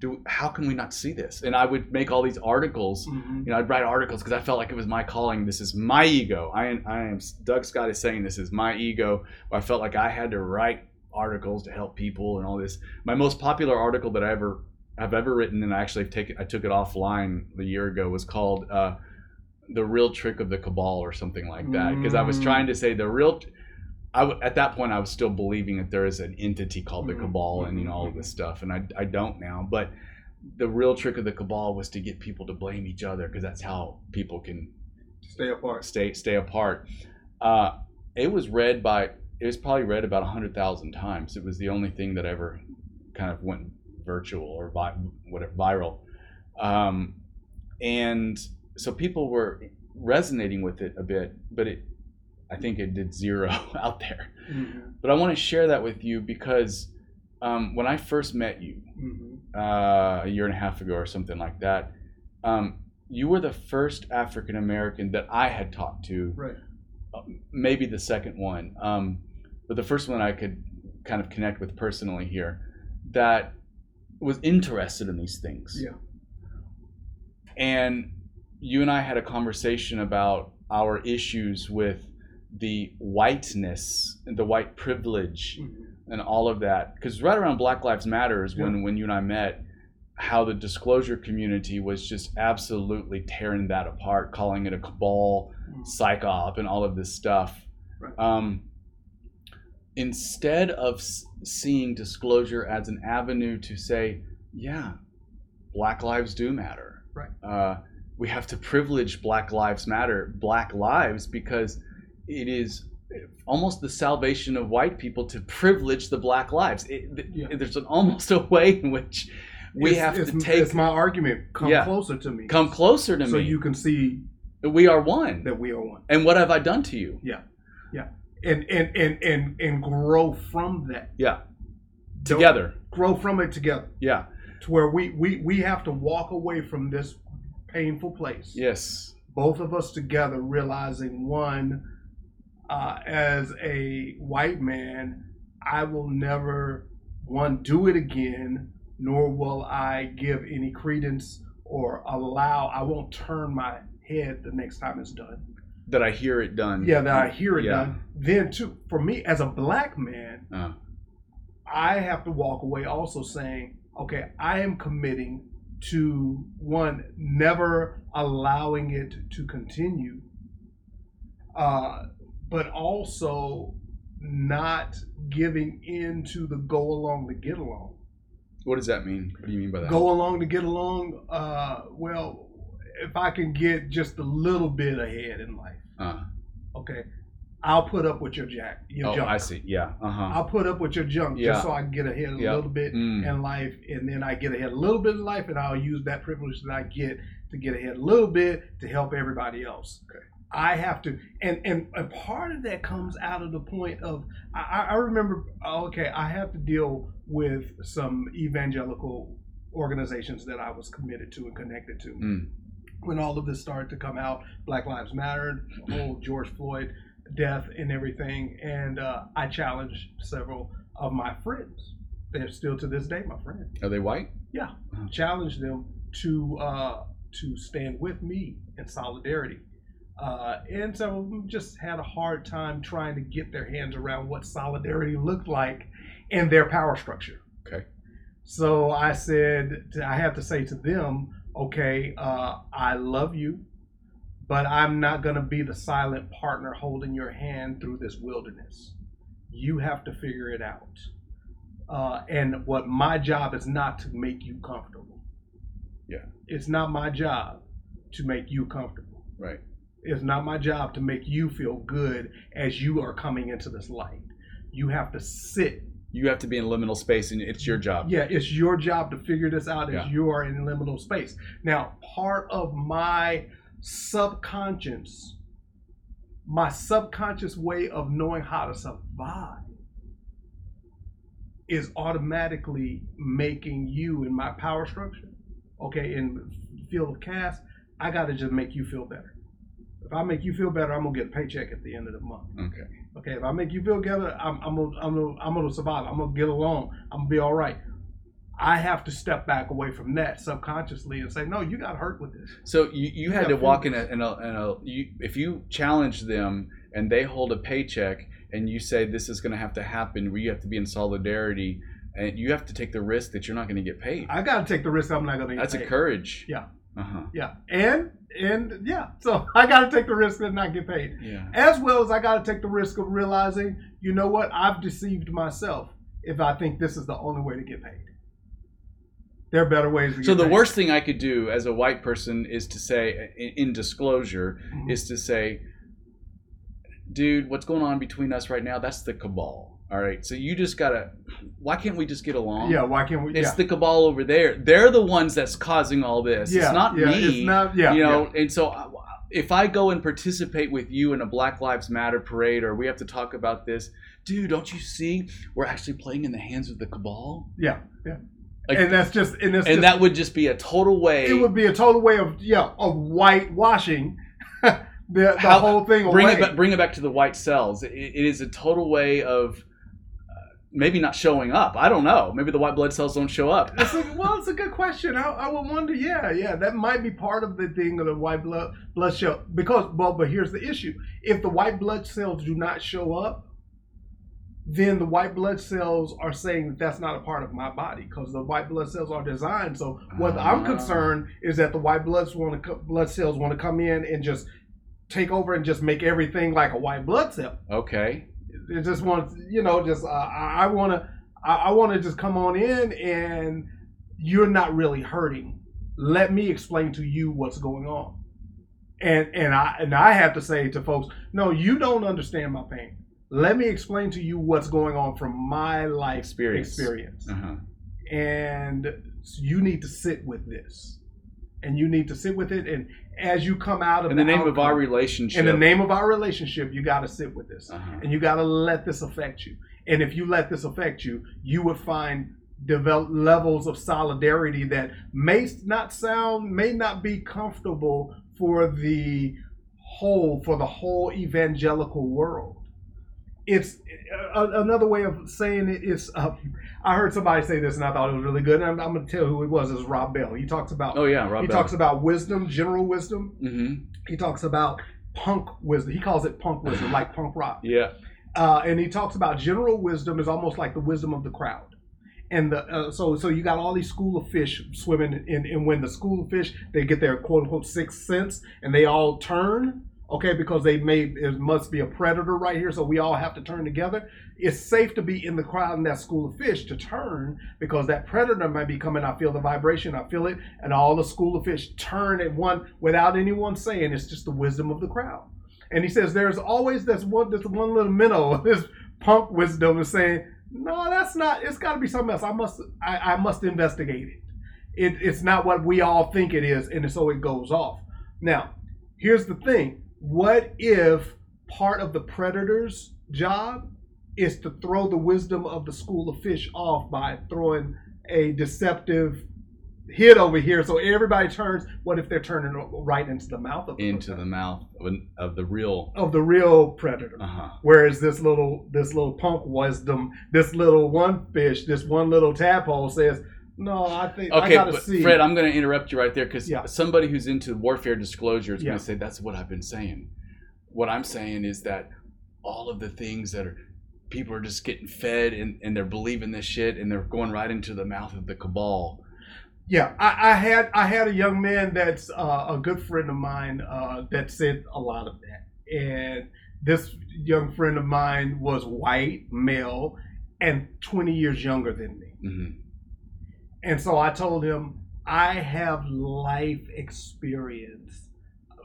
Do how can we not see this? And I would make all these articles. Mhm. You know, I'd write articles because I felt like it was my calling. This is my ego. I am, I am. Doug Scott is saying this is my ego. I felt like I had to write articles to help people and all this. My most popular article that I ever have ever written, and I actually take I took it offline a year ago, was called uh, "The Real Trick of the Cabal" or something like that. Because I was Mm. trying to say the real. I w- at that point I was still believing that there is an entity called the Mhm. cabal and you know all of this stuff, and I I don't now, but the real trick of the cabal was to get people to blame each other because that's how people can Stay apart. stay stay apart. Uh, it was read by it was probably read about hundred thousand times. It was the only thing that ever kind of went virtual or vi- whatever viral, um, and so people were resonating with it a bit, but it I think it did zero [LAUGHS] out there. Mhm. But I want to share that with you because um, when I first met you, Mhm. uh, a year and a half ago or something like that, um, you were the first African American that I had talked to, Right. maybe the second one, um, but the first one I could kind of connect with personally here that was interested in these things. Yeah. And you and I had a conversation about our issues with the whiteness and the white privilege Mhm. and all of that because right around black lives matter is when, when you and i met how the disclosure community was just absolutely tearing that apart calling it a cabal Mhm. psych op and all of this stuff Right. um, instead of s- seeing disclosure as an avenue to say yeah black lives do matter Right. uh, we have to privilege black lives matter black lives because it is almost the salvation of white people to privilege the black lives. It, Yeah. There's an almost a way in which we It's- have it's, to take It's my argument. Come Yeah. closer to me. come closer to so me. So you can see we are one. that we are one. And what have I done to you? Yeah, yeah. And and and and and grow from that. Yeah, Don't- together. Grow from it together. Yeah. To where we we we have to walk away from this painful place. Yes. both of us together realizing one uh, as a white man i will never one do it again nor will i give any credence or allow i won't turn my head the next time it's done That I hear it done. yeah that i hear it Yeah. done then too for me as a black man Uh, I have to walk away also saying, okay, I am committing to one, never allowing it to continue, uh, but also not giving in to the go along to get along. what does that mean? What do you mean by that? Go along to get along, uh, well, if I can get just a little bit ahead in life, Uh, okay, I'll put up with your jack, your oh, junk. I see. Yeah. Uh huh. I'll put up with your junk Yeah. just so I can get ahead a Yeah. little bit Mm. in life, and then I get ahead a little bit in life, and I'll use that privilege that I get to get ahead a little bit to help everybody else. Okay. I have to, and and a part of that comes out of the point of I, I- remember. Okay, I have to deal with some evangelical organizations that I was committed to and connected to Mm. when all of this started to come out, Black Lives Matter, the whole George Floyd death and everything, and uh, I challenged several of my friends. They're still to this day my friends. Are they white? Yeah, challenged them to uh, to stand with me in solidarity. Uh, and some of them just had a hard time trying to get their hands around what solidarity looked like in their power structure. Okay. So I said, I have to say to them, okay, uh, I love you, but I'm not going to be the silent partner holding your hand through this wilderness. You have to figure it out. Uh, and what my job is not to make you comfortable. Yeah. It's not my job to make you comfortable. Right. It's not my job to make you feel good as you are coming into this light. You have to sit You have to be in liminal space, and it's your job. yeah, it's your job to figure this out as Yeah. you are in liminal space. Now, part of my subconscious, my subconscious way of knowing how to survive is automatically making you in my power structure, okay, in field of cast, I got to just make you feel better. If I make you feel better, I'm gonna get a paycheck at the end of the month. Okay. Okay, if I make you feel better, I'm I'm gonna, I'm gonna, I'm gonna survive. I'm gonna get along. I'm gonna be all right. I have to step back away from that subconsciously and say, no, you got hurt with this. So you, you had to walk in a, in a, in a you, if you challenge them and they hold a paycheck and you say this is going to have to happen, where you have to be in solidarity and you have to take the risk that you're not going to get paid. I got to take the risk. I'm not gonna. Get paid. That's a courage. Yeah. Uh huh. Yeah, and and yeah, so [LAUGHS] I got to take the risk and not get paid, Yeah. as well as I got to take the risk of realizing, you know what, I've deceived myself if I think this is the only way to get paid. There are better ways to So the paid. worst thing I could do as a white person is to say, in, in disclosure, Mhm. is to say, dude, what's going on between us right now? That's the cabal. All right. So you just gotta. Why can't we just get along? Yeah, why can't we? It's yeah. the cabal over there. They're the ones that's causing all this. yeah, it's not yeah, me. It's not. Yeah, you know, and so I- if I go and participate with you in a Black Lives Matter parade, or we have to talk about this, dude, don't you see we're actually playing in the hands of the cabal? yeah, yeah. Like- and that's just and it's And just, that would just be a total way. it would be a total way of yeah of whitewashing [LAUGHS] the the How- whole thing bring away. it back, bring it back to the white cells. It, it is a total way of maybe not showing up. I don't know. Maybe the white blood cells don't show up. It's a, well, it's a good question. I, I would wonder. Yeah, yeah, that might be part of the thing of the white blood blood cell. Because, well, but here's the issue: if the white blood cells do not show up, then the white blood cells are saying that that's not a part of my body because the white blood cells are designed. So, what I'm Ah. concerned is that the white bloods want to blood cells want to come in and just take over and just make everything like a white blood cell. Okay. It just wants, you know, just uh, I, I want to, I, I want to just come on in, and you're not really hurting. Let me explain to you what's going on, and and I and I have to say to folks, no, you don't understand my pain. Let me explain to you what's going on from my life Experience. experience, Uh-huh. and you need to sit with this, and you need to sit with it, and as you come out of In the name of our relationship. in the name of our relationship, you got to sit with this Uh-huh. and you got to let this affect you. And if you let this affect you, you would find develop levels of solidarity that may not sound, may not be comfortable for the whole, for the whole evangelical world. It's uh, another way of saying it is. Uh, I heard somebody say this, and I thought it was really good. And I'm, I'm going to tell who it was. It's Rob Bell. He talks about Oh yeah, Rob he talks about wisdom, general wisdom. hmm He talks about punk wisdom. He calls it punk wisdom, like punk rock. Yeah. Uh, and he talks about general wisdom is almost like the wisdom of the crowd. And the, uh, so so you got all these school of fish swimming in, and when the school of fish they get their quote unquote sixth sense and they all turn okay because they may it must be a predator right here so we all have to turn together. It's safe to be in the crowd in that school of fish to turn because that predator might be coming. I feel the vibration i feel it and all the school of fish turn at one without anyone saying it's just the wisdom of the crowd. And he says there's always this one this one little minnow [LAUGHS] this punk wisdom is saying no that's not it's got to be something else. I must I, I must investigate it. it it's not what we all think it is and so it goes off. Now here's the thing what if part of the predator's job is to throw the wisdom of the school of fish off by throwing a deceptive hit over here so everybody turns what if they're turning right into the mouth of Into the mouth of, an, of the real. of the real predator Uh huh. Whereas this little this little punk wisdom, this little one fish, this one little tadpole says, "No, I think I Okay, gotta but see." Fred, I'm going to interrupt you right there because Yeah. somebody who's into warfare disclosure is Yeah. going to say that's what I've been saying. What I'm saying is that all of the things that are people are just getting fed and, and they're believing this shit and they're going right into the mouth of the cabal. yeah, I, I had I had a young man that's uh, a good friend of mine uh, that said a lot of that, and this young friend of mine was white, male, and 20 years younger than me. hmm And so I told him, I have life experience.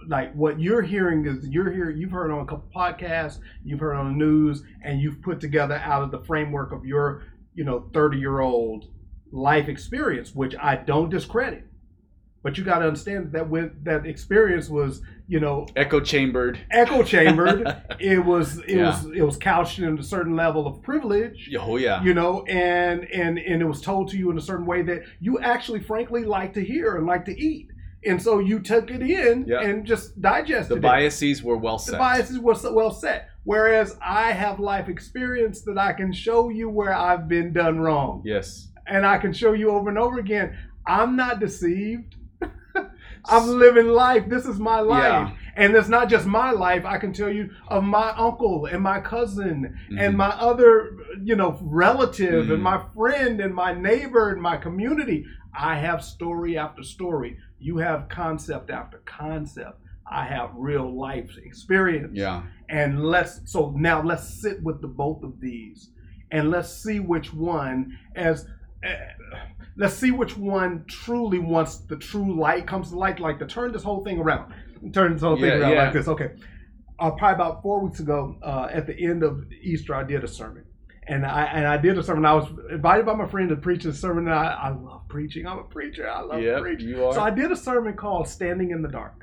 Like what you're hearing is you're here, you've heard on a couple podcasts, you've heard on the news, and you've put together out of the framework of your, you know, 30 year old life experience, which I don't discredit. But you got to understand that with that experience was, you know, Echo chambered. echo chambered. [LAUGHS] it was it Yeah. was it was couched in a certain level of privilege oh yeah. you know and and and it was told to you in a certain way that you actually frankly like to hear and like to eat and so you took it in Yeah. and just digested The it. biases were well set. The biases were so well set. Whereas I have life experience that I can show you where I've been done wrong, Yes. and I can show you over and over again. I'm not deceived. I'm living life. This is my life. Yeah. And it's not just my life. I can tell you of my uncle and my cousin and Mhm. my other, you know, relative Mhm. and my friend and my neighbor and my community. I have story after story. You have concept after concept. I have real life experience. Yeah. And let's so now let's sit with the both of these and let's see which one as uh, let's see which one truly wants the true light comes to light like to turn this whole thing around turn this whole thing Yeah, around yeah. like this okay uh, probably about four weeks ago uh, at the end of easter i did a sermon and I and I did a sermon. I was invited by my friend to preach a sermon. And I, I love preaching. I'm a preacher. I love Yep, preaching. So I did a sermon called "Standing in the Dark,"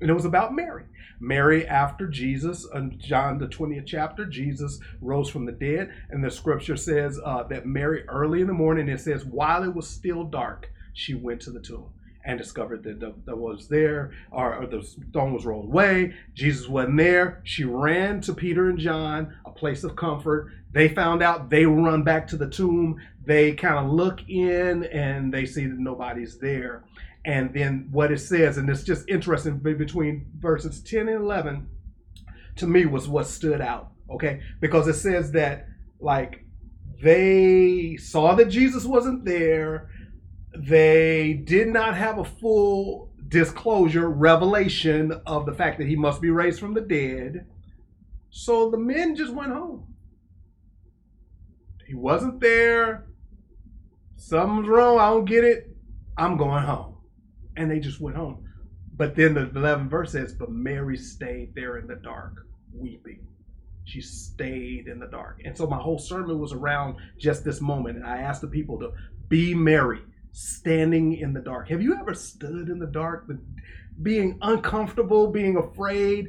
and it was about Mary. Mary, after Jesus, in John the twentieth chapter, Jesus rose from the dead, and the scripture says uh, that Mary, early in the morning, it says, while it was still dark, she went to the tomb and discovered that the, that was there, or, or the stone was rolled away. Jesus wasn't there. She ran to Peter and John, a place of comfort. They found out. They run back to the tomb. They kind of look in and they see that nobody's there. And then what it says, and it's just interesting between verses 10 and 11, to me was what stood out. Okay. Because it says that, like, they saw that Jesus wasn't there. They did not have a full disclosure, revelation of the fact that he must be raised from the dead. So the men just went home. He wasn't there. Something's wrong. I don't get it. I'm going home. And they just went home. But then the 11th verse says, But Mary stayed there in the dark, weeping. She stayed in the dark. And so my whole sermon was around just this moment. And I asked the people to be Mary, standing in the dark. Have you ever stood in the dark, being uncomfortable, being afraid,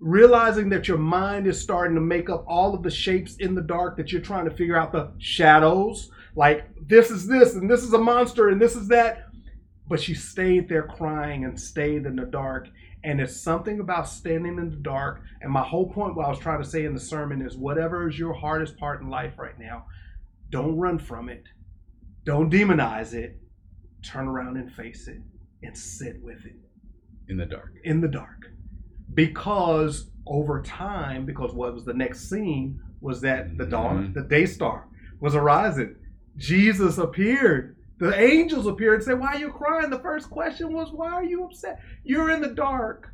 realizing that your mind is starting to make up all of the shapes in the dark, that you're trying to figure out the shadows? Like, this is this, and this is a monster, and this is that. But she stayed there crying and stayed in the dark. And it's something about standing in the dark. And my whole point, what I was trying to say in the sermon, is whatever is your hardest part in life right now, don't run from it. Don't demonize it. Turn around and face it and sit with it In the dark. in the dark. Because over time, because what was the next scene was that the dawn, Mhm. the day star was arising. Jesus appeared. The angels appeared and said, Why are you crying? The first question was, Why are you upset? You're in the dark.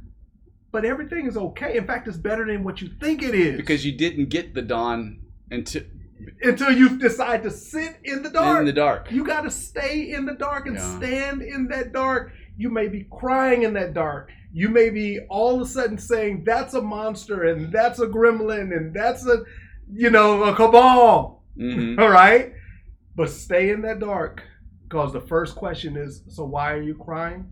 But everything is okay. In fact, it's better than what you think it is. Because you didn't get the dawn until until you decide to sit in the dark. in the dark. You got to stay in the dark and Yeah. stand in that dark. You may be crying in that dark. You may be all of a sudden saying, that's a monster and that's a gremlin and that's a, you know, a cabal. hmm [LAUGHS] All right? But stay in that dark because the first question is, so why are you crying?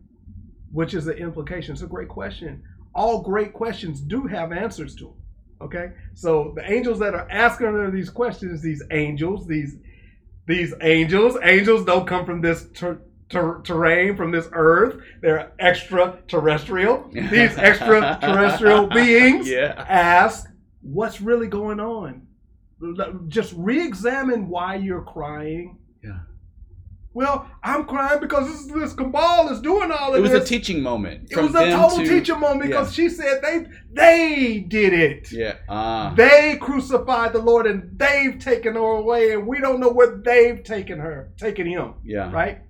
Which is the implication. It's a great question. All great questions do have answers to them. Okay? So the angels that are asking her these questions, these angels, these these angels, angels don't come from this ter- ter- terrain, from this earth. They're extraterrestrial. [LAUGHS] These extraterrestrial beings Yeah. ask what's really going on. Just re-examine why you're crying. Yeah. Well, I'm crying because this, this cabal is doing all of this. It was a teaching moment. it was a total to- teacher moment because she said they they did it. Yeah. Ah. They crucified the Lord and they've taken her away, and we don't know where they've taken her, taken him, yeah. right?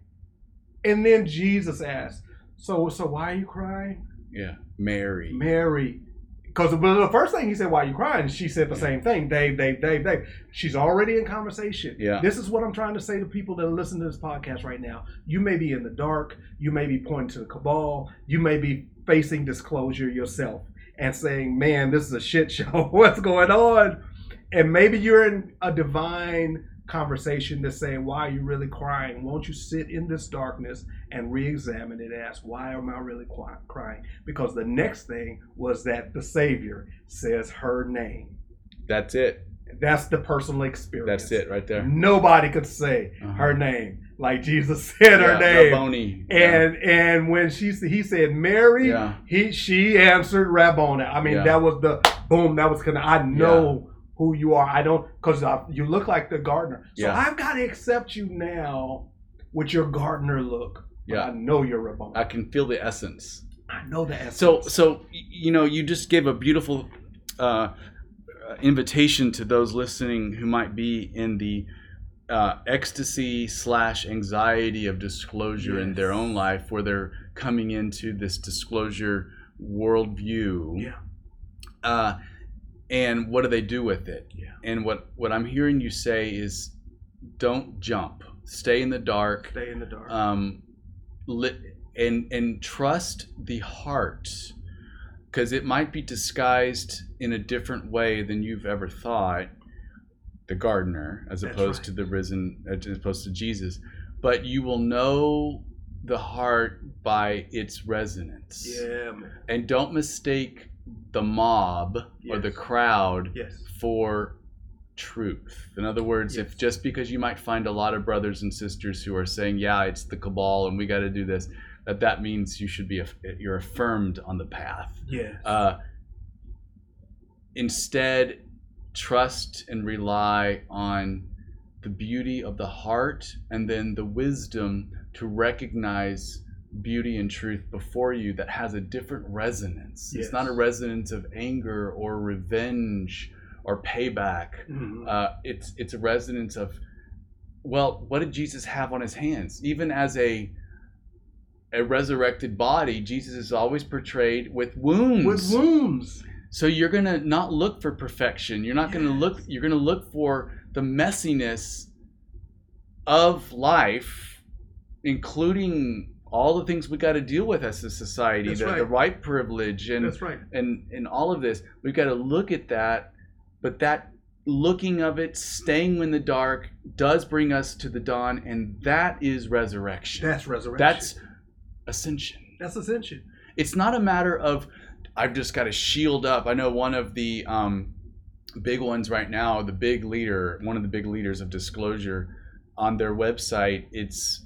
And then Jesus asked, "So, so why are you crying?" Yeah. Mary. Mary. Because the first thing he said, Why are you crying? She said the same thing. Dave, Dave, Dave, Dave. She's already in conversation. Yeah. This is what I'm trying to say to people that are listening to this podcast right now. You may be in the dark. You may be pointing to the cabal. You may be facing disclosure yourself and saying, Man, this is a shit show. [LAUGHS] What's going on? And maybe you're in a divine conversation that's saying, Why are you really crying? Won't you sit in this darkness and re examine it? Ask, Why am I really crying? Because the next thing was that the Savior says her name. That's it. That's the personal experience. That's it right there. Nobody could say Uh-huh. her name. like Jesus [LAUGHS] said her name. Rabboni. And and when she he said Mary, Yeah. he she answered Rabboni. I mean Yeah. that was the boom. That was kind of I know who you are. I don't because you look like the gardener. So Yeah. I've got to accept you now with your gardener look. Yeah. I know you're Rabboni. I can feel the essence. I know the essence. So, so you know, you just gave a beautiful uh, invitation to those listening who might be in the uh, ecstasy slash anxiety of disclosure in their own life, where they're coming into this disclosure worldview. Yeah. Uh, and what do they do with it? Yeah. And what what I'm hearing you say is, don't jump. Stay in the dark stay in the dark. um, lit, and and trust the heart because it might be disguised in a different way than you've ever thought the gardener as That's opposed right. to the risen as opposed to jesus but you will know the heart by its resonance yeah, man. and don't mistake the mob or the crowd Yes. for truth. In other words, Yes. if just because you might find a lot of brothers and sisters who are saying, "Yeah, it's the cabal and we got to do this," that that means you should be you're affirmed on the path. Yes. Uh, instead, trust and rely on the beauty of the heart and then the wisdom to recognize beauty and truth before you that has a different resonance. It's not a resonance of anger or revenge or payback. Mhm. Uh, it's it's a resonance of well, what did Jesus have on his hands? Even as a a resurrected body, Jesus is always portrayed with wounds. With wounds. So you're gonna not look for perfection. You're not gonna look. You're gonna look for the messiness of life, including all the things we got to deal with as a society, the, right. the right privilege, and That's right. and and all of this. We've got to look at that, but that looking of it, staying in the dark, does bring us to the dawn, and that is resurrection. That's resurrection. That's ascension that's ascension. it's not a matter of I've just got to shield up. I know one of the um, big ones right now, the big leader, one of the big leaders of disclosure, on their website, it's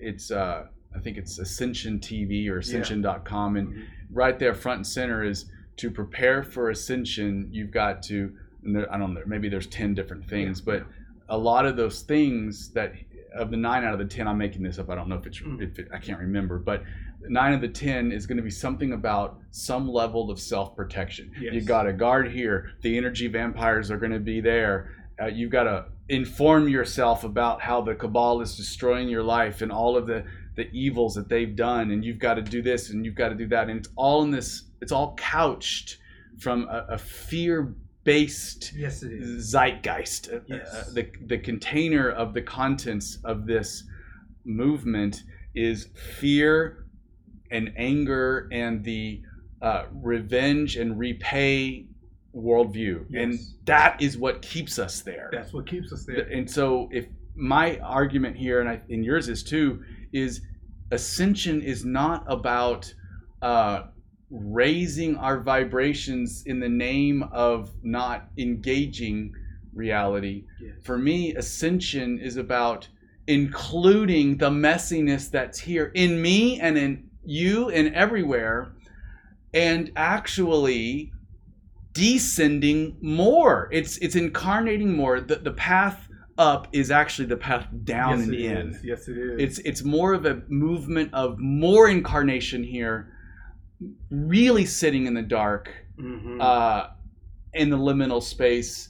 it's uh, I think it's Ascension TV or Ascension.com, and Mhm. right there, front and center is to prepare for ascension. You've got to, and there, I don't know, maybe there's ten different things, Yeah, but a lot of those things that of the nine out of the ten, I'm making this up. I don't know if it's Mm. if it, I can't remember, but nine of the ten is going to be something about some level of self protection. You Yes. got to guard here. The energy vampires are going to be there. Uh, you've got to inform yourself about how the cabal is destroying your life and all of the the evils that they've done, and you've got to do this and you've got to do that, and it's all in this. It's all couched from a, a fear based Yes, zeitgeist. Uh, Yes. uh, the the container of the contents of this movement is fear and anger and the uh, revenge and repay worldview, and that is what keeps us there. That's what keeps us there. And so, if my argument here, and, I, and yours is too, is ascension is not about uh, raising our vibrations in the name of not engaging reality. Yes. For me, ascension is about including the messiness that's here in me and in you and everywhere, and actually descending more. It's it's incarnating more. The the path up is actually the path down yes, and it in. is. Yes, it is. It's it's more of a movement of more incarnation here, really sitting in the dark, Mhm. uh, in the liminal space,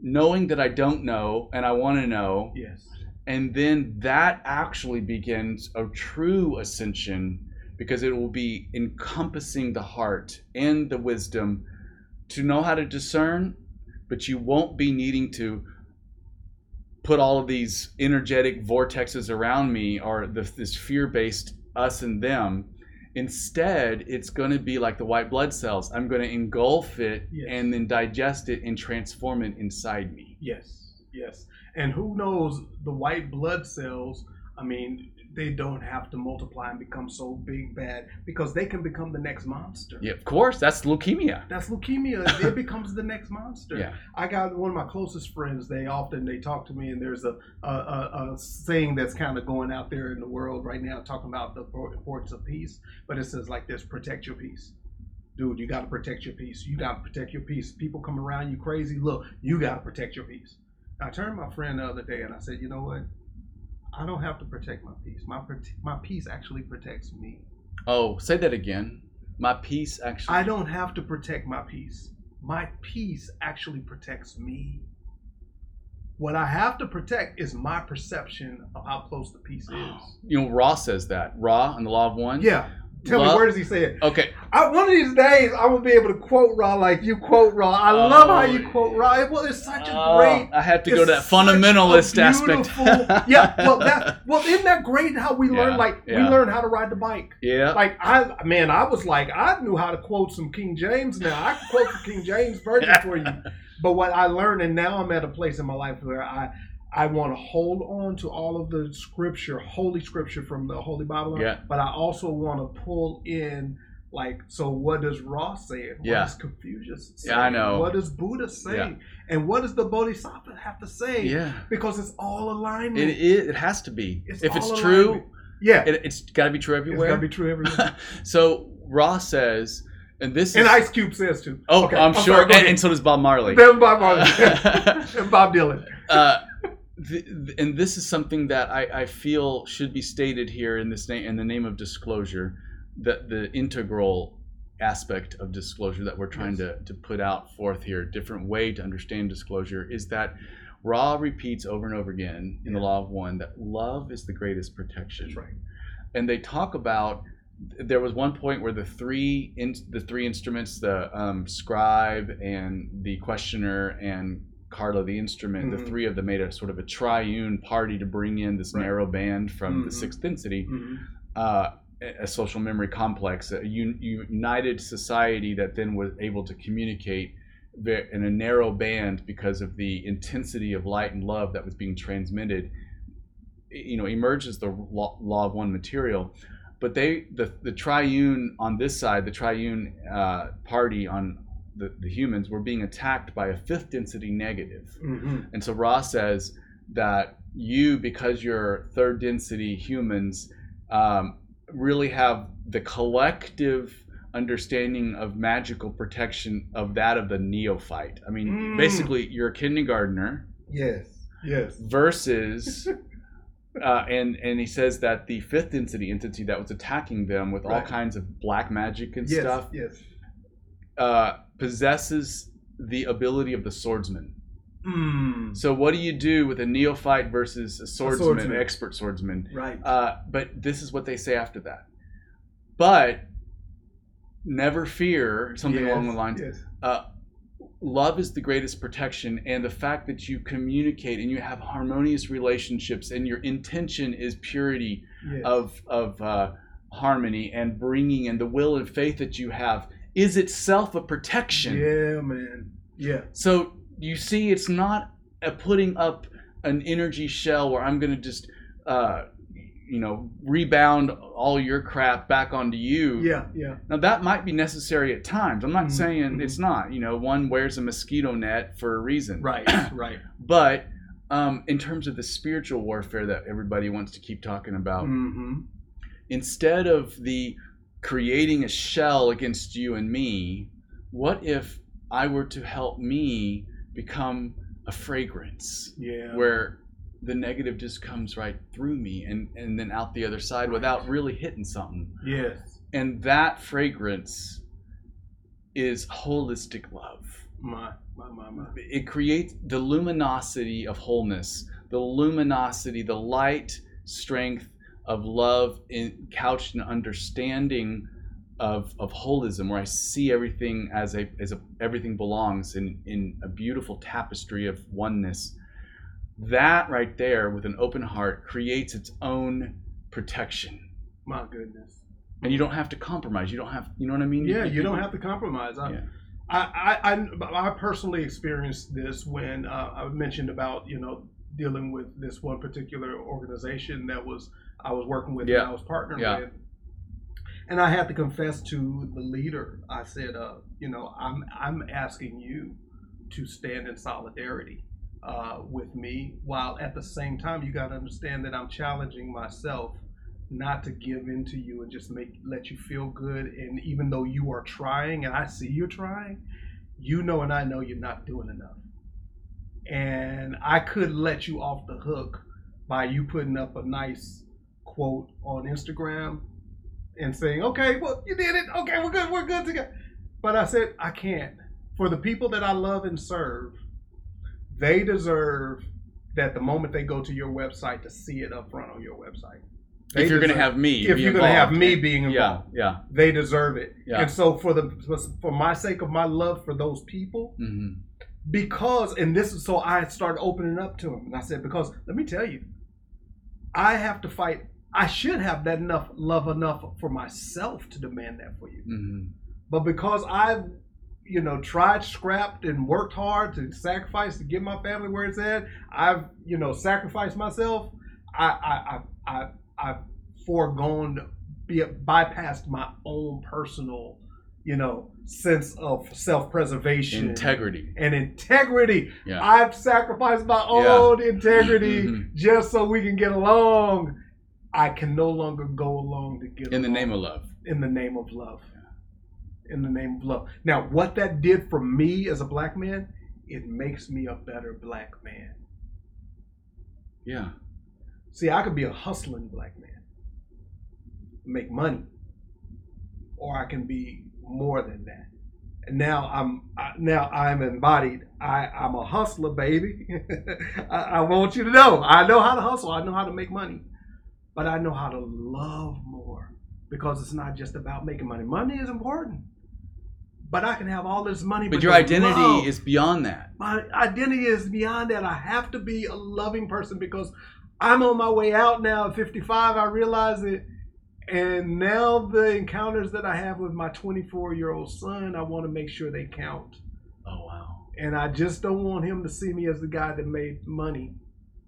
knowing that I don't know and I want to know, yes. and then that actually begins a true ascension because it will be encompassing the heart and the wisdom to know how to discern, but you won't be needing to put all of these energetic vortexes around me or this, this fear-based us and them instead it's going to be like the white blood cells i'm going to engulf it Yes. and then digest it and transform it inside me Yes, yes. And who knows, the white blood cells I mean, they don't have to multiply and become so big bad because they can become the next monster. Yeah, of course. That's leukemia. That's leukemia. it [LAUGHS] becomes the next monster. Yeah. I got one of my closest friends. They often they talk to me, and there's a a, a, a saying that's kind of going out there in the world right now, talking about the importance of peace. But it says like this: protect your peace. Dude, you got to protect your peace. You got to protect your peace. People come around you crazy. Look, you got to protect your peace. I turned my friend the other day and I said, you know what? I don't have to protect my peace. My my peace actually protects me. Oh, say that again. My peace actually. I don't have to protect my peace. My peace actually protects me. What I have to protect is my perception of how close the peace [GASPS] is. You know, Ra says that. Ra and the Law of One. Yeah. Tell love, me where does he say it? Okay. I, one of these days I will be able to quote Ra like you quote Ra. I oh, love how you oh, quote Ra. Well, it's such a oh, great. I have to go to that fundamentalist aspect. [LAUGHS] yeah. Well, that well, isn't that great how we learn? Like yeah. we learn how to ride the bike. Yeah. Like I, man, I was like I knew how to quote some King James. Now I can quote the King James version [LAUGHS] for you. But what I learned, and now I'm at a place in my life where I I want to hold on to all of the scripture, holy scripture from the Holy Bible. Yeah. But I also want to pull in, like, so what does Ra say? What yeah. does Confucius say? Yeah, I know. What does Buddha say? Yeah. And what does the Bodhisattva have to say? Yeah. Because it's all alignment. It, it, it has to be. It's if it's alignment. true, yeah. It, has got to be true everywhere. It's got to be true everywhere. so Ra says, and this and is, Ice Cube says too. Oh, okay. I'm, I'm, sure, sorry, and, and, so does Bob Marley. Then Bob Marley [LAUGHS] and Bob Dylan. Uh, and this is something that I, I feel should be stated here in this name in the name of disclosure that the integral aspect of disclosure that we're trying yes. to, to put out forth here different way to understand disclosure is that Ra repeats over and over again in yeah. the law of one that love is the greatest protection right and they talk about there was one point where the three in, the three instruments the um, scribe and the questioner and Carla the instrument, mm-hmm. the three of them made a sort of a triune party to bring in this right. narrow band from mm-hmm. the sixth density, mm-hmm. uh, a social memory complex, a un- united society that then was able to communicate in a narrow band because of the intensity of light and love that was being transmitted. You know, emerges the law, law of one material but they the, the triune on this side the triune uh, party on the, the humans were being attacked by a fifth density negative. Mm-hmm. And so Ra says that you, because you're third density humans, um, really have the collective understanding of magical protection of that of the neophyte. I mean, mm. basically, you're a kindergartner. Yes. Yes. Versus. [LAUGHS] Uh, and and he says that the fifth density entity that was attacking them with right. all kinds of black magic and yes, stuff yes. Uh, possesses the ability of the swordsman. Mm. So what do you do with a neophyte versus a swordsman, a swordsman. expert swordsman? Right. Uh, but this is what they say after that. But never fear something yes, along the lines. Yes. Uh, love is the greatest protection, and the fact that you communicate and you have harmonious relationships, and your intention is purity yes. of of uh, harmony and bringing, and the will and faith that you have is itself a protection. Yeah, man. Yeah. So you see, it's not a putting up an energy shell where I'm going to just, uh, you know, rebound all your crap back onto you. Yeah, yeah. Now that might be necessary at times. I'm not mm-hmm. saying mm-hmm. it's not. You know, one wears a mosquito net for a reason. Right, [CLEARS THROAT] right. But um, in terms of the spiritual warfare that everybody wants to keep talking about, mm-hmm. instead of the creating a shell against you and me, what if I were to help me become a fragrance? Yeah. Where the negative just comes right through me and, and then out the other side without really hitting something. Yes. And that fragrance is holistic love. My, my, my, my. It creates the luminosity of wholeness, the luminosity, the light, strength, of love in, couched in understanding of, of holism, where I see everything as a as a everything belongs in in a beautiful tapestry of oneness. That right there, with an open heart, creates its own protection. My goodness. And you don't have to compromise. You don't have, you know what I mean? Yeah, you, you don't have to compromise. I, yeah. I, I, I, I personally experienced this when uh, I mentioned about you know dealing with this one particular organization that was I was working with Yeah. and I was partnering Yeah. with. And I had to confess to the leader. I said, uh, you know, I'm I'm asking you to stand in solidarity uh, with me, while at the same time you got to understand that I'm challenging myself not to give in to you and just make let you feel good. And even though you are trying, and I see you're trying, you know, and I know you're not doing enough. And I could let you off the hook by you putting up a nice quote on Instagram and saying, "Okay, well, you did it. Okay, we're good. We're good to go." But I said, I can't. For the people that I love and serve, they deserve that the moment they go to your website to see it up front on your website. They if you're going to have me, if you're going to have me being involved, yeah, yeah, they deserve it. Yeah. And so for the for my sake of my love for those people, hmm because and this is so I started opening up to him and I said because let me tell you I have to fight I should have that enough love enough for myself to demand that for you hmm but because I've you know tried scrapped and worked hard to sacrifice to get my family where it's at I've you know sacrificed myself I I I, I I've foregone be bypassed my own personal you know sense of self-preservation integrity. and integrity. Yeah. I've sacrificed my own integrity Mhm. [LAUGHS] just so we can get along. I can no longer go along to get In the along name of love. in the name of love. In the name of love. Now, what that did for me as a black man, it makes me a better black man. Yeah. See, I could be a hustling black man, make money, or I can be more than that. And now I'm I, now I'm embodied. I I'm a hustler, baby. [LAUGHS] I, I want you to know I know how to hustle. I know how to make money, but I know how to love more because it's not just about making money. Money is important, but I can have all this money. But your identity love- is beyond that. my identity is beyond that. I have to be a loving person because I'm on my way out now at 55. I realize it. And now the encounters that I have with my 24 year old son, I want to make sure they count. Oh wow. And I just don't want him to see me as the guy that made money,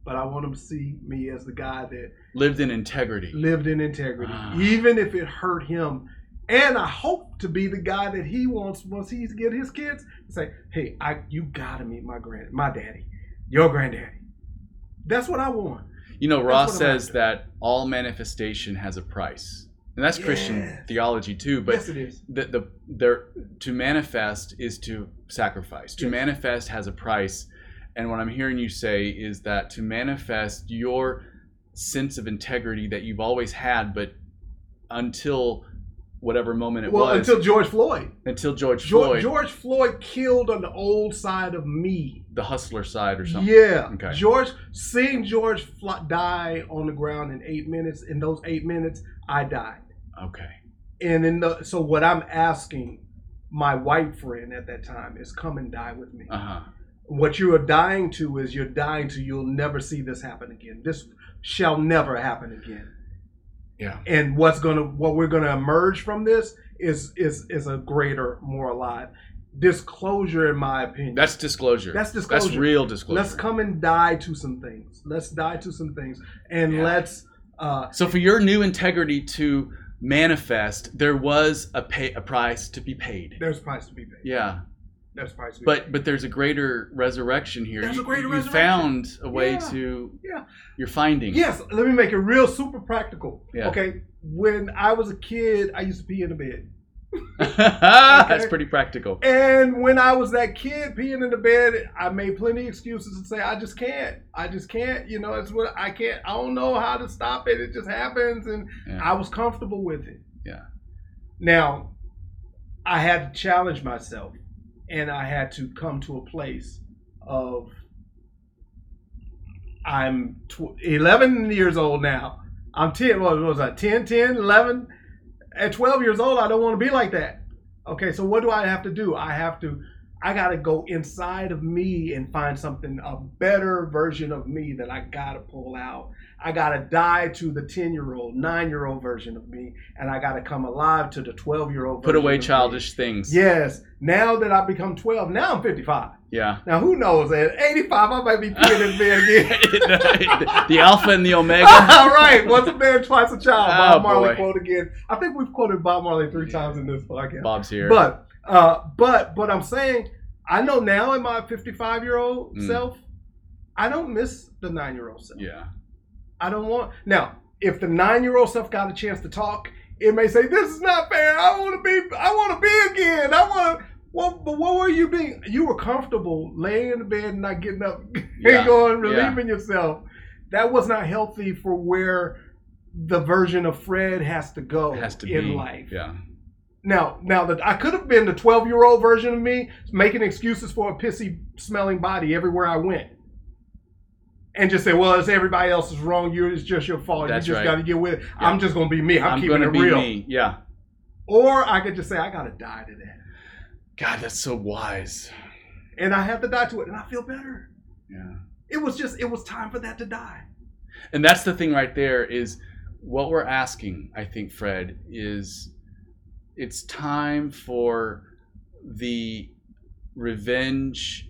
but I want him to see me as the guy that Lived in integrity. lived in integrity, Ah. even if it hurt him. And I hope to be the guy that he wants once he get his kids say, "Hey, I you gotta meet my grand, my daddy, your granddaddy." That's what I want. You know, Ra says that all manifestation has a price. And that's Christian theology too, but yes, it is. the, the there to manifest is to sacrifice. To Yes. manifest has a price. And what I'm hearing you say is that to manifest your sense of integrity that you've always had, but until whatever moment it was. Well, was, until George Floyd. until George Floyd, George Floyd killed an old side of me. the hustler side or something. Yeah. Okay. George, seeing George die on the ground in eight minutes, in those eight minutes, I died. Okay. And in the so what I'm asking my white friend at that time is come and die with me. Uh huh. What you are dying to is you're dying to you'll never see this happen again. This shall never happen again. Yeah. And what's gonna what we're gonna emerge from this is is is a greater, more alive. Disclosure, in my opinion. That's disclosure. That's disclosure. That's real disclosure. Let's come and die to some things. Let's die to some things, and Yeah. let's. Uh, So for your new integrity to manifest, there was a pay a price to be paid. there's a price to be paid. Yeah. A to be But but there's a greater resurrection here. There's a You- greater you resurrection. found a way Yeah. to Yeah. you're finding. yes, let me make it real super practical. Yeah. Okay, when I was a kid, I used to pee in the bed, [LAUGHS] That's pretty practical. and when I was that kid peeing in the bed, I made plenty of excuses and say I just can't. I just can't. You know, it's what I can't. I don't know how to stop it. It just happens, and Yeah. I was comfortable with it. Yeah. Now, I had to challenge myself, and I had to come to a place of I'm tw- 11 years old now. I'm 10. What was I? 10, 10, 11. At 12 years old, I don't want to be like that. Okay, so what do I have to do? I have to, I got to go inside of me and find something, a better version of me that I got to pull out. I got to die to the 10 year old, nine year old version of me, and I got to come alive to the 12 year old Put away childish me. things. Yes. Now that I become 12, now I'm 55. Yeah. Now who knows? At 85, I might be peeing in bed again. [LAUGHS] the alpha and the omega. [LAUGHS] All right. Once a man, twice a child. Oh, [LAUGHS] Bob Marley boy. quote again. I think we've quoted Bob Marley three times in this podcast. Bob's here. But uh, but but I'm saying I know now in my 55 year old mm. self, I don't miss the nine year old self. Yeah. I don't want now. If the nine year old self got a chance to talk, it may say, "This is not fair. I want to be. I want to be again. I want to." Well, but what were you being? You were comfortable laying in the bed and not getting up [LAUGHS] yeah. and going relieving yeah. yourself. That was not healthy for where the version of Fred has to go has to in be. life. Yeah. Now, now that I could have been the 12 year old version of me making excuses for a pissy smelling body everywhere I went. And just say, well, it's everybody else's wrong. You, it's just your fault. That's you just right. got to get with it. Yeah. I'm just going to be me. I'm, I'm keeping it real. Me. Yeah. Or I could just say, I got to die to that. God, that's so wise. And I have to die to it, and I feel better. Yeah. It was just, it was time for that to die. And that's the thing right there is what we're asking, I think, Fred, is it's time for the revenge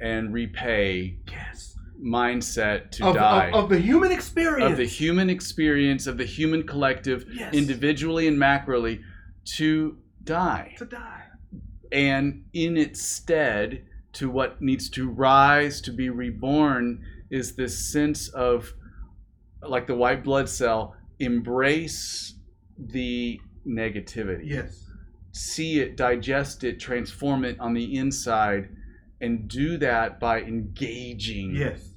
and repay yes. mindset to of, die of, of, the human experience of the human experience of the human collective yes. individually and macroly to die to die and in its stead to what needs to rise to be reborn is this sense of like the white blood cell embrace the negativity. Yes. See it, digest it, transform it on the inside, and do that by engaging. Yes.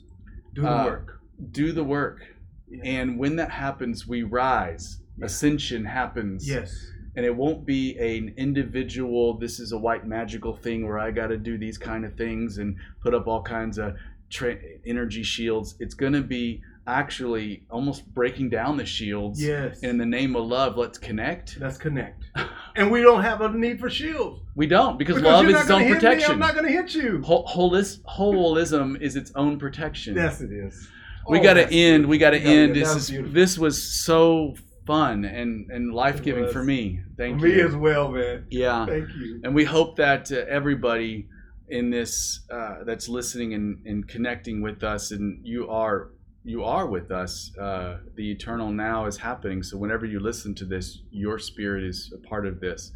Do the uh, work. Do the work. Yes. And when that happens, we rise. Yes. Ascension happens. Yes. And it won't be an individual, this is a white magical thing where I got to do these kind of things and put up all kinds of tra- energy shields. It's going to be actually almost breaking down the shields. Yes. in the name of love, let's connect. Let's connect. [LAUGHS] and we don't have a need for shields. We don't because, because love is its own protection. Me, I'm not going to hit you. Hol- holis- holism is its own protection. Yes, it is. We oh, got to end. We got to end. This is beautiful. this was so fun and and life giving for me. Thank for you. Me as well, man. Yeah. Thank you. And we hope that uh, everybody in this uh, that's listening and, and connecting with us, and you are you are with us. Uh, the eternal now is happening. So whenever you listen to this, your spirit is a part of this.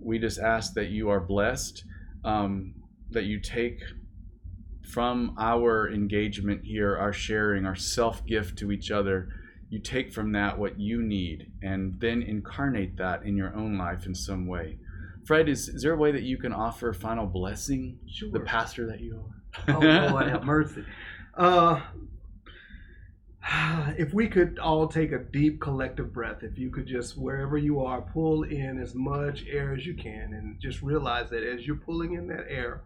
We just ask that you are blessed, um, that you take from our engagement here, our sharing, our self gift to each other. You take from that what you need and then incarnate that in your own life in some way. Fred, is, is there a way that you can offer a final blessing? Sure. The pastor that you are. oh, Lord, have mercy. [LAUGHS] Uh, [SIGHS] if we could all take a deep collective breath, if you could just, wherever you are, pull in as much air as you can and just realize that as you're pulling in that air,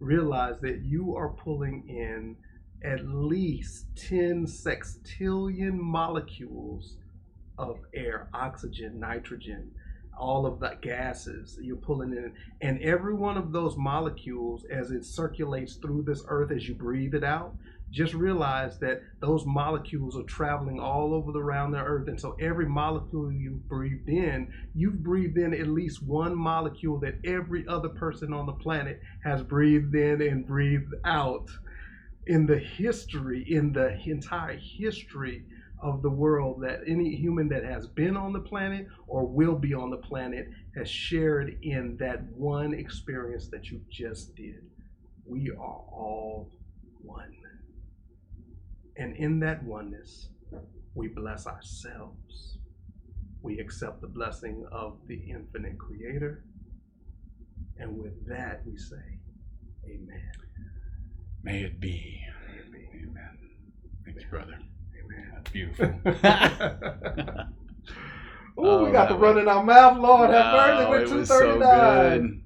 realize that you are pulling in at least 10 sextillion molecules of air, oxygen, nitrogen, all of the gases you're pulling in. And every one of those molecules, as it circulates through this earth, as you breathe it out, just realize that those molecules are traveling all over the around the earth. And so every molecule you breathed in you've breathed in at least one molecule that every other person on the planet has breathed in and breathed out in the history in the entire history of the world that any human that has been on the planet or will be on the planet has shared in that one experience that you just did. We are all one and in that oneness, we bless ourselves. We accept the blessing of the infinite creator. And with that, we say, Amen. May it be. May it be. Amen. Thanks, Amen. brother. Amen. That's beautiful. [LAUGHS] [LAUGHS] Oh, we got oh, the run in our mouth, Lord. have mercy. We're 239.